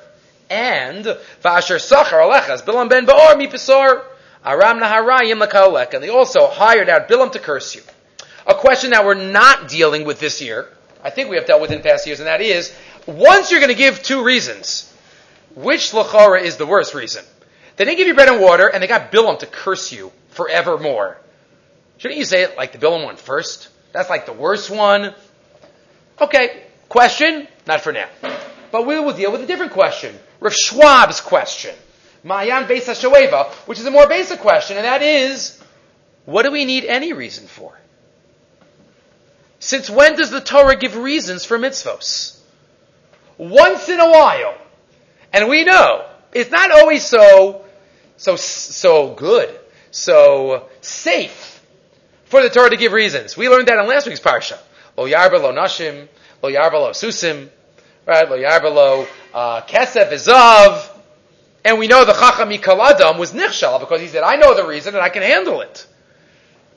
And v'asher sachar alechas bilam ben ba'or mipesor aram naharayim lakalek. And they also hired out Bilam to curse you. A question that we're not dealing with this year, I think we have dealt with in past years, and that is, once you're going to give two reasons, which lachara is the worst reason? They didn't give you bread and water, and they got Bilam to curse you forevermore. Shouldn't you say it like the Bilam one first? That's like the worst one. Okay, question? Not for now. But we will deal with a different question. Rav Schwab's question. Ma'ayan Beis HaShoeva, which is a more basic question, and that is, what do we need any reason for? Since when does the Torah give reasons for mitzvos? Once in a while. And we know it's not always so, so, so good, so safe for the Torah to give reasons. We learned that in last week's parsha. Lo yarba lo nashim, lo yarba lo susim, right? Lo yarba lo uh, kesef. And we know the Chacham Kaladam was Nichshal because he said, I know the reason and I can handle it.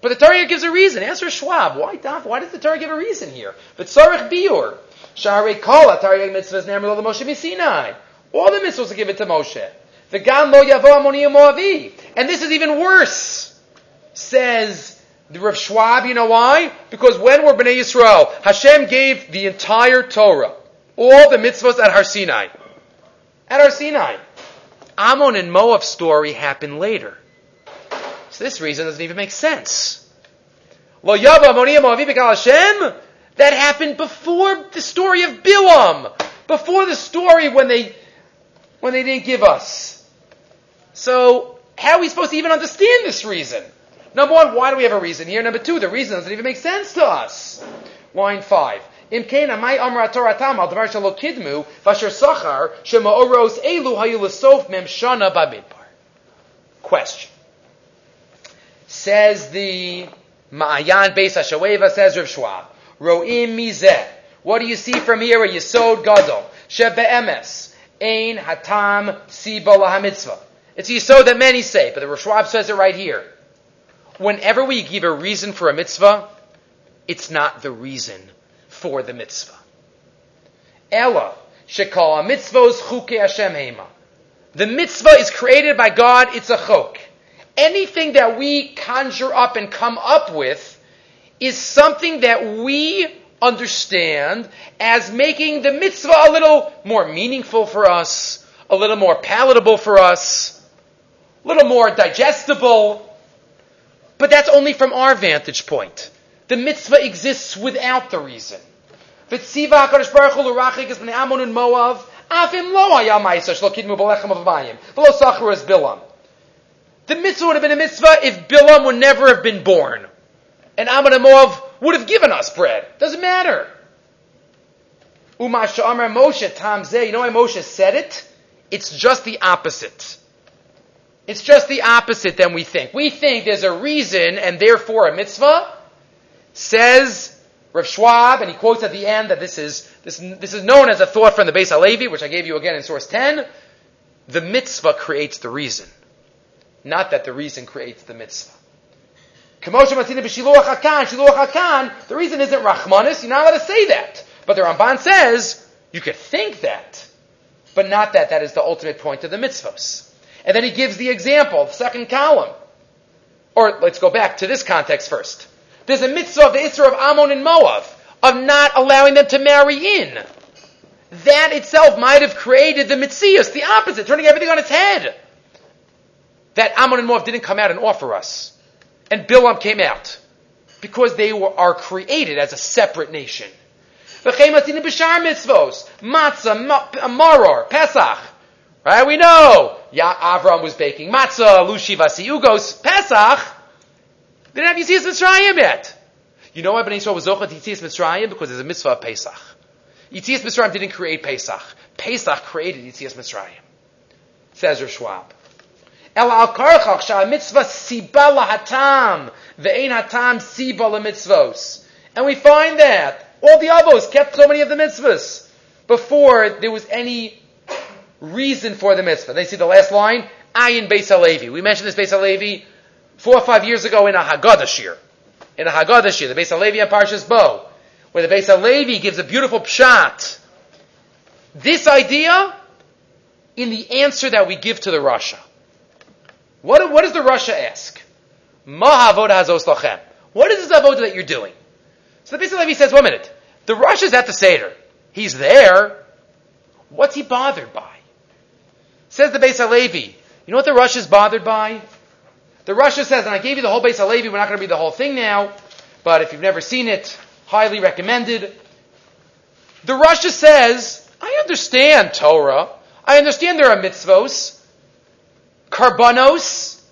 But the Torah gives a reason. Answer Schwab. Why, why does the Torah give a reason here? But Sarich Biur. Shari Kol Atari Mitzvahs Nemr Lo Moshe Misinai. All the mitzvahs are given to Moshe. The Gan Lo Yavo Amoni Moavi. And this is even worse, says the Rav Schwab. You know why? Because when we're Bnei Yisrael, Hashem gave the entire Torah, all the mitzvahs at Har Sinai. At Har Sinai. Ammon and Moab story happened later. So this reason doesn't even make sense. That happened before the story of Bilam. Before the story when they when they didn't give us. So, how are we supposed to even understand this reason? Number one, why do we have a reason here? Number two, the reason doesn't even make sense to us. Line five. Question. Says the Ma'ayan Beis HaShoeva, says Rav Schwab. Ro'im mizeh. What do you see from here? A Yisod Gadol. Shebe'emes. Ein hatam siba mitzvah. It's so that many say, but the Rosh says it right here. Whenever we give a reason for a mitzvah, it's not the reason for the mitzvah. Ella shekal mitzvos chuke Hashem hema. The mitzvah is created by God. It's a chok. Anything that we conjure up and come up with is something that we understand as making the mitzvah a little more meaningful for us, a little more palatable for us, a little more digestible. But that's only from our vantage point. The mitzvah exists without the reason. The mitzvah would have been a mitzvah if Bilam would never have been born. And Ammon and Moab would have given us bread. Doesn't matter. Umasha Amar Moshe Tamzeh. You know why Moshe said it? It's just the opposite. It's just the opposite than we think. We think there's a reason and therefore a mitzvah. Says Rav Schwab, and he quotes at the end that this is this, this is known as a thought from the Beis Halevi, which I gave you again in source ten. The mitzvah creates the reason, not that the reason creates the mitzvah. The reason isn't Rahmanis. You're not allowed to say that. But the Ramban says you could think that. but not that that is the ultimate point of the mitzvahs. And then he gives the example, the second column. Or let's go back to this context first. There's a mitzvah of the Isra of Ammon and Moab, of not allowing them to marry in. That itself might have created the mitzvahs, the opposite, turning everything on its head. That Ammon and Moab didn't come out and offer us. And Bilam came out. Because they were, are created as a separate nation. B'shar mitzvos, matzah, maror, pesach. Right? We know. Yeah, Avram was baking matzah, lushi vasiyugos, pesach. They didn't have Yitzias Mitzrayim yet. You know why Bnei Yisrael was Zochat Yitzias Mitzrayim? Because there's a mitzvah of Pesach. Yitzias Mitzrayim didn't create Pesach. Pesach created Yitzias Mitzrayim. Says Rav Schwab. El al karchach sha mitzvah siba lahatam ve'ein hatam siba mitzvos. And we find that all the avos kept so many of the mitzvahs before there was any reason for the mitzvah. They see the last line, Ayin Beis Halevi. We mentioned this Beis Halevi four or five years ago in a Haggadah Shir. In a Haggadah Shir, the Beis Halevi and Parshas Bo, where the Beis Halevi gives a beautiful pshat. This idea in the answer that we give to the Rasha. What, what does the Rasha ask? Ma hazos lachem. What is this avodah that you're doing? So the Beis Halevi says, one minute. The Rasha's at the Seder. He's there. What's he bothered by? Says the Beis Halevi. You know what the Rasha is bothered by? The Rasha says, and I gave you the whole Beis Halevi, we're not going to read the whole thing now, but if you've never seen it, highly recommended. The Rasha says, I understand Torah. I understand there are mitzvos, karbanos,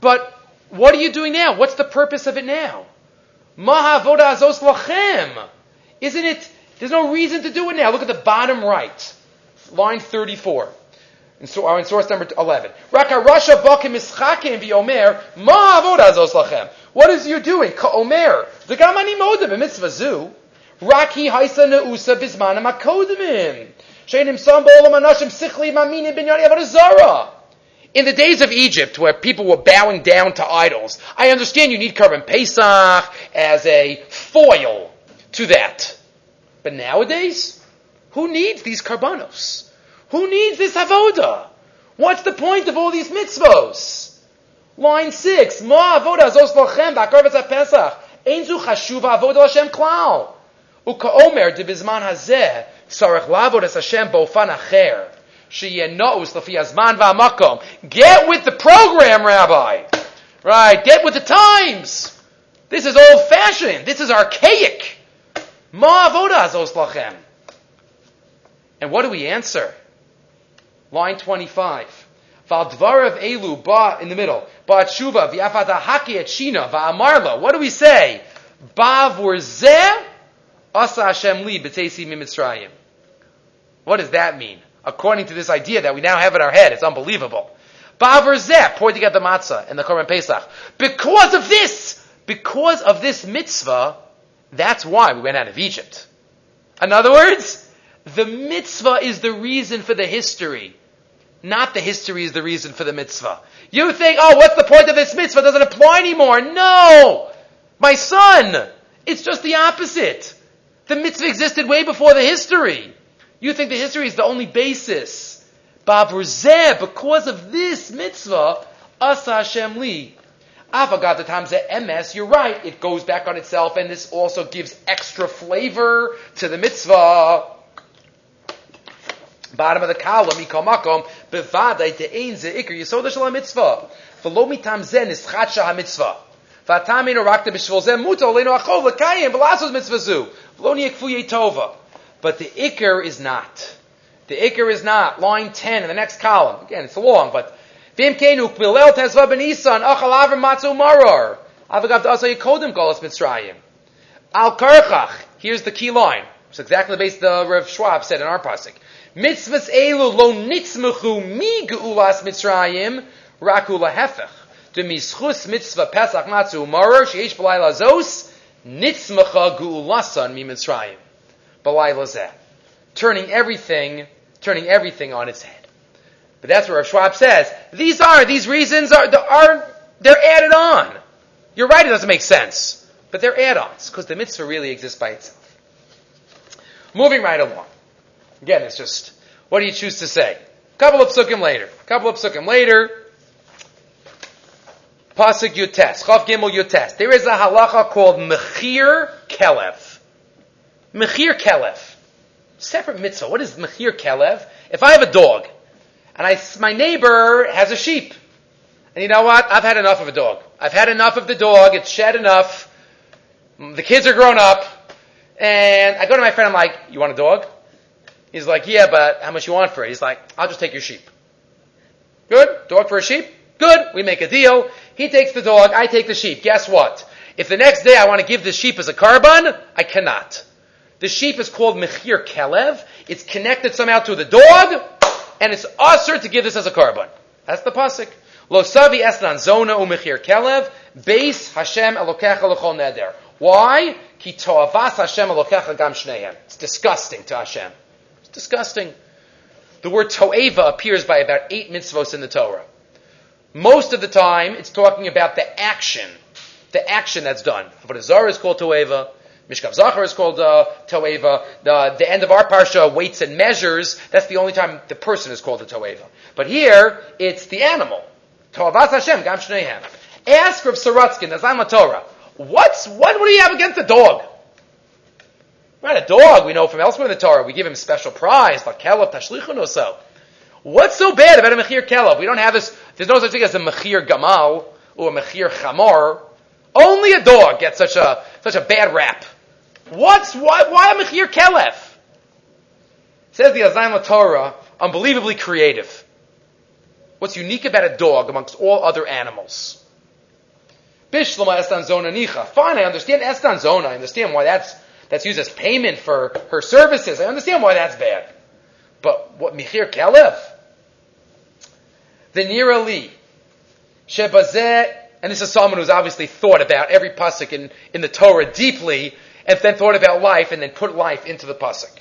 but what are you doing now? What's the purpose of it now? Mahavoda azos lachem. Isn't it? There's no reason to do it now. Look at the bottom right, line 34 in, so, oh, in source number 11. Raka Rasha bakim mischakim v'omer ma lachem. What is you doing? Modem mitzvah zu. Raki haisa ne'usa avodah in the days of Egypt, where people were bowing down to idols, I understand you need Korban Pesach as a foil to that. But nowadays, who needs these karbanos? Who needs this avoda? What's the point of all these mitzvos? Line six, Ma avoda zos lochem b'akarvetz ha-pesach. Ein zu chashuva avoda Hashem klal. U'ka'omer de bizman hazeh sarach lavod es Hashem bofan acher. Sheyenous lefi azman v'amakom. Get with the program, Rabbi. Right, get with the times. This is old fashioned. This is archaic. Ma avoda zos lachem. And what do we answer? Line 25. Valdvarav elu ba in the middle. Ba tshuva v'yafata haki et shina va'amarla. What do we say? Ba v'urzeh asa Hashem li b'teisi mimitzrayim. What does that mean? According to this idea that we now have in our head, it's unbelievable. Ba v'urzeh, poured together matzah and the Korban Pesach. Because of this, because of this mitzvah, that's why we went out of Egypt. In other words, the mitzvah is the reason for the history. Not the history is the reason for the mitzvah. You think, oh, what's the point of this mitzvah? It doesn't apply anymore. No! My son! It's just the opposite. The mitzvah existed way before the history. You think the history is the only basis. Bavruzeh, because of this mitzvah, asa Hashem li. Avagat the times MS, you're right, it goes back on itself, and this also gives extra flavor to the mitzvah. Bottom of the column, ikamakom, bevadai te'ein ze ikr yisod shel mitzvah. V'lo mitam ze nischat ha-mitzvah. V'atam eno rakta b'shvol ze muto leino achov l'kayim v'lasos mitzvah zu. V'lo ni'ekfu tova. But the ikr is not. The ikr is not. Line 10 in the next column. Again, it's long, but Vim kenu kbilel tezva ben isan achal avr matzu maror. Avagav da'asa yekodim kolos mitzrayim. Al karchach. Here's the key line. It's exactly the base the Rav Schwab said in our pasuk. Mitzvahs elu lo nitzmechu mi geulas Mitzrayim raku lahefech. De mischus mitzvah pesach matzu umarer sheish b'layla zos nitzmecha geulasan mi Mitzrayim. B'layla zeh. Turning everything, turning everything on its head. But that's where Schwab says, these are, these reasons are, are, they're added on. You're right, it doesn't make sense. But they're add-ons, because the mitzvah really exists by itself. Moving right along. Again, it's just What do you choose to say? A couple of psukim later. A couple of psukim later. Pasuk Yutes. Chav Gimel Yutes. There is a halacha called Mechir Kelev. Mechir Kelev. Separate mitzvah. What is Mechir Kelev? If I have a dog, and I, my neighbor has a sheep, and you know what? I've had enough of a dog. I've had enough of the dog. It's shed enough. The kids are grown up. And I go to my friend, I'm like, you want a dog? He's like, yeah, but how much you want for it? He's like, I'll just take your sheep. Good? Dog for a sheep? Good. We make a deal. He takes the dog, I take the sheep. Guess what? If the next day I want to give the sheep as a korban, I cannot. The sheep is called Mechir Kelev. It's connected somehow to the dog, and it's usher to give this as a korban. That's the pasuk. Lo savi esnan zona umechir kelev, base Hashem elokecha lechol neder. Why? Ki toavas Hashem elokecha gam shnehem. It's disgusting to Hashem. Disgusting. The word toeva appears by about eight mitzvos in the Torah. Most of the time, it's talking about the action, the action that's done. Avodah Zarah is called toeva. Mishkav Zachar is called uh, Toeva. The, the end of our parsha, weights and measures, that's the only time the person is called a Toeva. But here, it's the animal. Toavas Hashem, Gam Shneihem. Ask Rav Sorotzkin, Oznayim Torah, what's, what, what do you have against a dog? Not a dog, we know from elsewhere in the Torah, we give him special prize, like Kelev Tashlichun or so. What's so bad about a Mechir Kelev? We don't have this, there's no such thing as a Mechir Gamal or a Mechir Chamor. Only a dog gets such a, such a bad rap. What's, why, why a Mechir Kelev? Says the Oznayim Torah, unbelievably creative. What's unique about a dog amongst all other animals? Bishlama Estan Zona Nicha. Fine, I understand Estan Zona. I understand why that's, that's used as payment for her services. I understand why that's bad. But what Mechir Kelev? The Nira Li. Shebazeh, and this is someone who's obviously thought about every pasuk in, in the Torah deeply, and then thought about life, and then put life into the pasuk.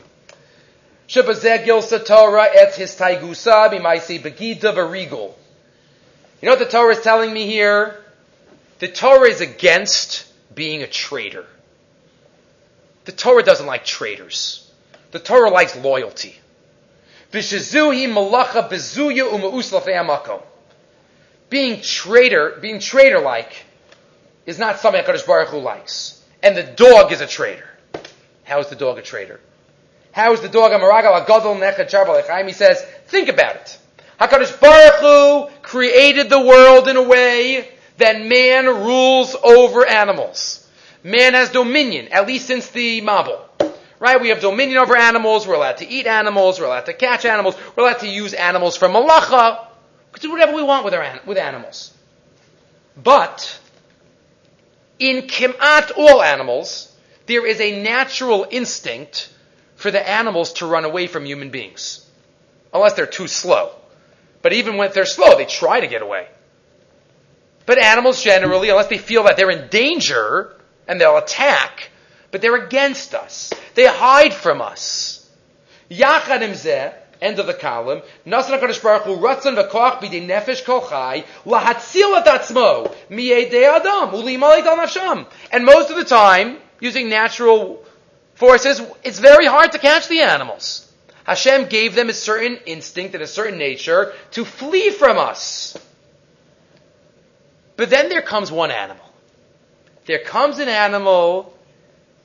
Shebazeh gilsa Torah et his taigusa b'maisi begida v'rigul. You know what the Torah is telling me here? The Torah is against being a traitor. The Torah doesn't like traitors. The Torah likes loyalty. Being traitor, being traitor-like, is not something HaKadosh Baruch Hu likes. And the dog is a traitor. How is the dog a traitor? How is the dog a maragal nechad charbal He says, think about it. HaKadosh Baruch Hu created the world in a way that man rules over animals. Man has dominion, at least since the Mabul. Right? We have dominion over animals. We're allowed to eat animals. We're allowed to catch animals. We're allowed to use animals for malacha. We can do whatever we want with, our, with animals. But, in kimat all animals, there is a natural instinct for the animals to run away from human beings. Unless they're too slow. But even when they're slow, they try to get away. But animals generally, unless they feel that they're in danger and they'll attack, but they're against us. They hide from us. End of the column. And most of the time, using natural forces, it's very hard to catch the animals. Hashem gave them a certain instinct and a certain nature to flee from us. But then there comes one animal. There comes an animal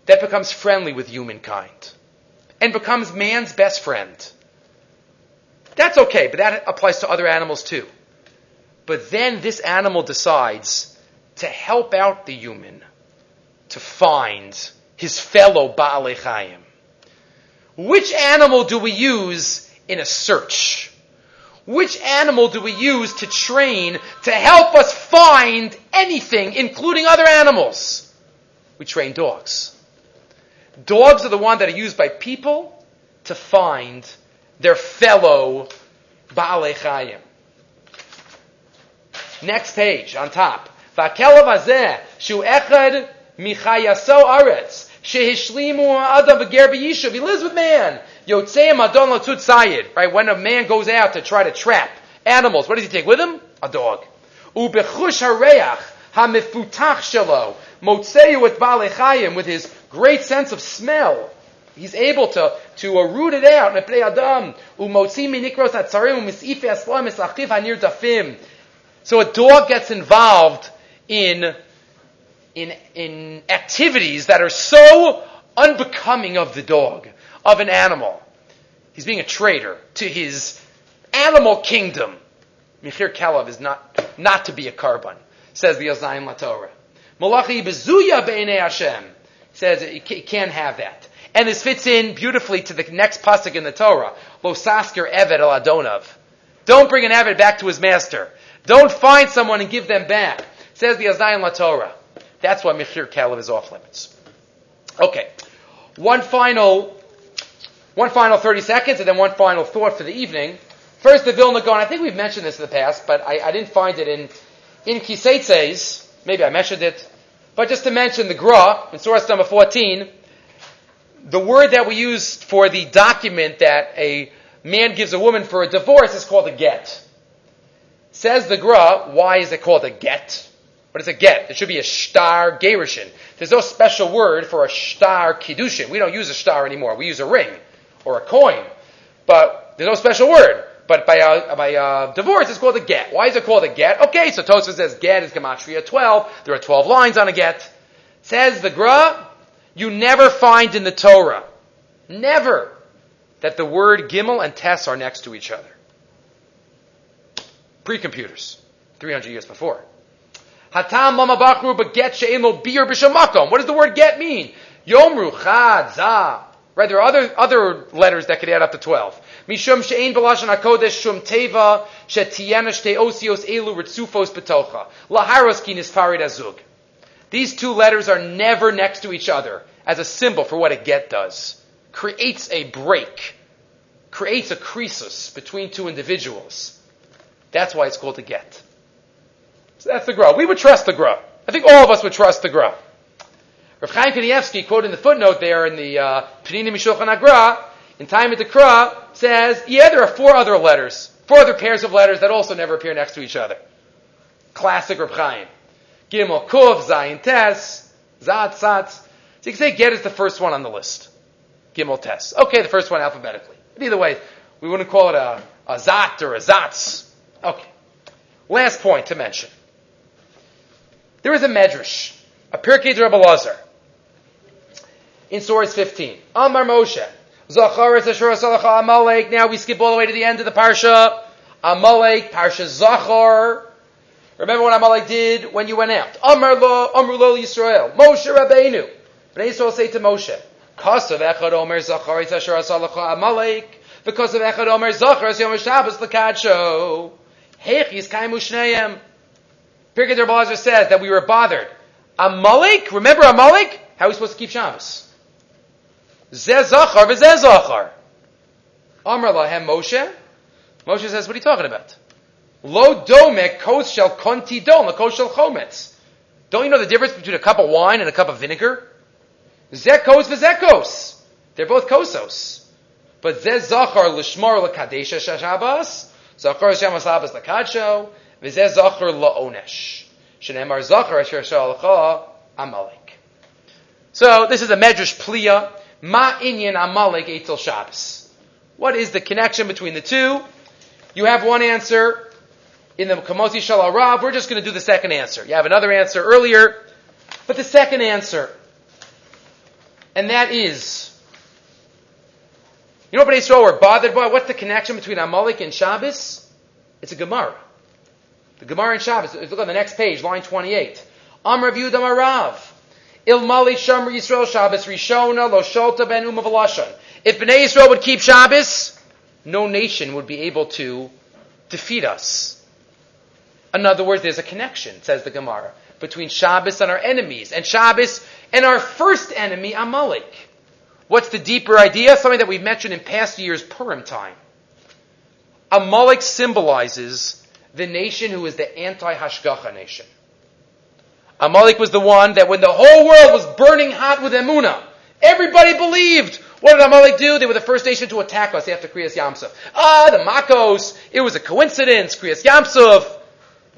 that becomes friendly with humankind and becomes man's best friend. That's okay, but that applies to other animals too. But then this animal decides to help out the human to find his fellow Baalei Chayim. Which animal do we use in a search? Which animal do we use to train to help us find anything, including other animals? We train dogs. Dogs are the ones that are used by people to find their fellow Baalei Chayim. Next page, on top. Hazeh, shu echad michayaso aretz, shehishlimu adam v'ger b'yishuv. He lives with man. Yotzeim adon latut sayid. Right, when a man goes out to try to trap animals, what does he take with him? A dog. Ubechush hareach hamifutach shelo. Motzeu et Baalei Chayim with his great sense of smell. He's able to, to uh, root it out. So a dog gets involved in, in, in activities that are so unbecoming of the dog, of an animal. He's being a traitor to his animal kingdom. Mechir Kelev is not, not to be a korban, says the Oznayim Latorah. Malachi bezuya be'enei Hashem says he can't have that. And this fits in beautifully to the next pasuk in the Torah. Lo sasker eved el. Don't bring an eved back to his master. Don't find someone and give them back. Says the Oznayim La Torah. That's why Mechir Kelev is off limits. Okay. One final, one final 30 seconds and then one final thought for the evening. First, the Vilna Gaon. I think we've mentioned this in the past, but I, I didn't find it in, in Kiseitses. Maybe I mentioned it. But just to mention the Gra, in source number 14, the word that we use for the document that a man gives a woman for a divorce is called a get. Says the Gra, why is it called a get? What is a get? It should be a star gerushin. There's no special word for a star kiddushin. We don't use a star anymore. We use a ring or a coin. But there's no special word. But by, uh, by uh, divorce, it's called a get. Why is it called a get? Okay, so Tosfos says get is gematria 12. There are 12 lines on a get. Says the Gra, you never find in the Torah, never, that the word Gimel and Tes are next to each other. Pre-computers, 300 years before. Hatam mama bakru but get she'emo bir. What does the word get mean? Yomru chad. Right, there are other, other letters that could add up to 12. Mishum she'ein b'lashon hakodesh shum teva elu ritzufos betocha. Laharos azug. These two letters are never next to each other as a symbol for what a get does. Creates a break. Creates a crisis between two individuals. That's why it's called a get. So that's the Gra. We would trust the Gra. I think all of us would trust the Gra. Rav Chaim Kanievsky, quoted in the footnote there in the uh, Mishulchan Agra, in time at the says, yeah, there are four other letters, four other pairs of letters that also never appear next to each other. Classic Rav Chaim. Gimel Kuf, Zayin Tes, Zat, Satz. So you can say Get is the first one on the list. Gimel Tes. Okay, the first one alphabetically. But either way, we wouldn't call it a, a Zat or a Zatz. Okay. Last point to mention. There is a Medrash, a Pirkei Rabbi Lazar in source 15. Amar Moshe. Zachar Amalek. Now we skip all the way to the end of the parsha. Amalek, parsha Zachar. Remember what Amalek did when you went out. Amar lo, Amru lo Yisrael. Moshe Rabbeinu. Bnei Yisrael say to Moshe, Kasav echad omer Zachar asher asalacha Amalek. Because of echad omer Zachar as Yom Shabbos lekadsho. Hechis kaimu shneyem. Pirkei Derbazer says that we were bothered. Amalek, remember Amalek? How are we supposed to keep Shabbos? Zezachar v'zezachar. Amar lahem Moshe. Moshe says, what are you talking about? Lo domek kos shel konti dom, kos shel chometz. Don't you know the difference between a cup of wine and a cup of vinegar? Zekos v'zekos. They're both kosos. But zez zachar l'shmar l'kadesha shashabas, zachar shamas abbas l'kadsho, v'zez zachar la'onesh. Shenemar zachar asher shalcha amalek. So this is a medrash pliya. Ma inyan amalek etel Shabbos. What is the connection between the two? You have one answer in the Kamosi Shal Rav. We're just going to do the second answer. You have another answer earlier, but the second answer, and that is, you know what Israel were bothered by? What's the connection between Amalek and Shabbos? It's a Gemara. The Gemara in Shabbos. Look on the next page, line 28. Amr Yudam Arav. Ilmali Shamr Yisrael Shabbos Rishona Lo Ben. If Bnei Yisrael would keep Shabbos, no nation would be able to defeat us. In other words, there's a connection, says the Gemara, between Shabbos and our enemies, and Shabbos and our first enemy, Amalek. What's the deeper idea? Something that we've mentioned in past years, Purim time. Amalek symbolizes the nation who is the anti-Hashgacha nation. Amalek was the one that when the whole world was burning hot with Emuna, everybody believed. What did Amalek do? They were the first nation to attack us after Kriyas Yamsuf. Ah, the Makos. It was a coincidence. Kriyas Yamsuf.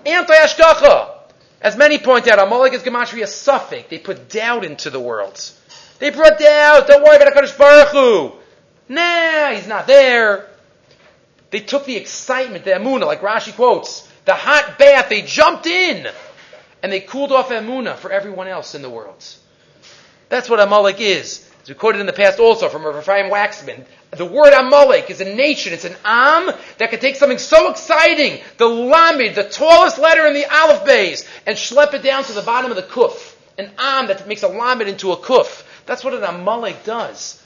Anti-Hashgacha. As many point out, Amalek is Gematria safek. They put doubt into the world. They brought doubt. Don't worry about HaKadosh Baruch Hu. Nah, he's not there. They took the excitement, the Amunah, like Rashi quotes, the hot bath, they jumped in, and they cooled off Amunah for everyone else in the world. That's what Amalek is. As we quoted in the past also from Rav Ephraim Wachsman, the word Amalek is a nation, it's an Am that can take something so exciting, the Lamed, the tallest letter in the Aleph Beis, and schlep it down to the bottom of the Kuf. An Am that makes a Lamed into a Kuf. That's what an Amalek does.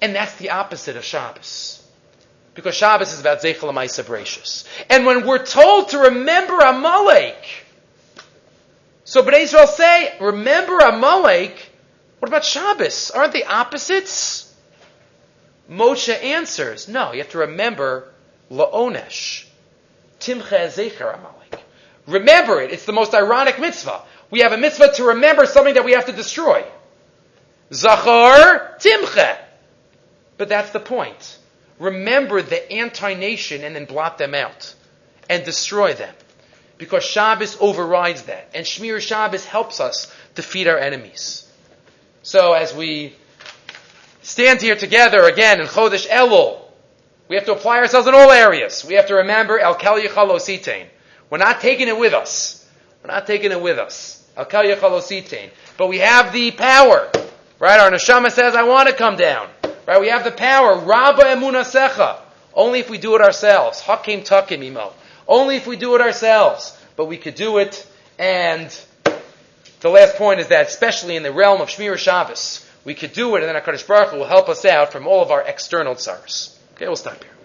And that's the opposite of Shabbos. Because Shabbos is about Amaisa Bereshis. And when we're told to remember Amalek, so Bnei Israel say, remember Amalek, what about Shabbos? Aren't they opposites? Moshe answers, no, you have to remember La'onesh. Timcha Zecher Amalek. Remember it. It's the most ironic mitzvah. We have a mitzvah to remember something that we have to destroy. Zachar Timcha. But that's the point. Remember the anti-nation and then blot them out. And destroy them. Because Shabbos overrides that. And Shmir Shabbos helps us defeat our enemies. So as we stand here together again in Chodesh Elul, we have to apply ourselves in all areas. We have to remember El Kel Yichalositain. We're not taking it with us. We're not taking it with us. El Kel Yichalositain. But we have the power. Right? Our neshama says, I want to come down. Right? We have the power. Rabba emunasecha. Only if we do it ourselves. Hakim takim imo. Only if we do it ourselves. But we could do it. And the last point is that, especially in the realm of Shmir Shabbos, we could do it, and then HaKadosh Baruch Hu will help us out from all of our external tsars. Okay, we'll stop here.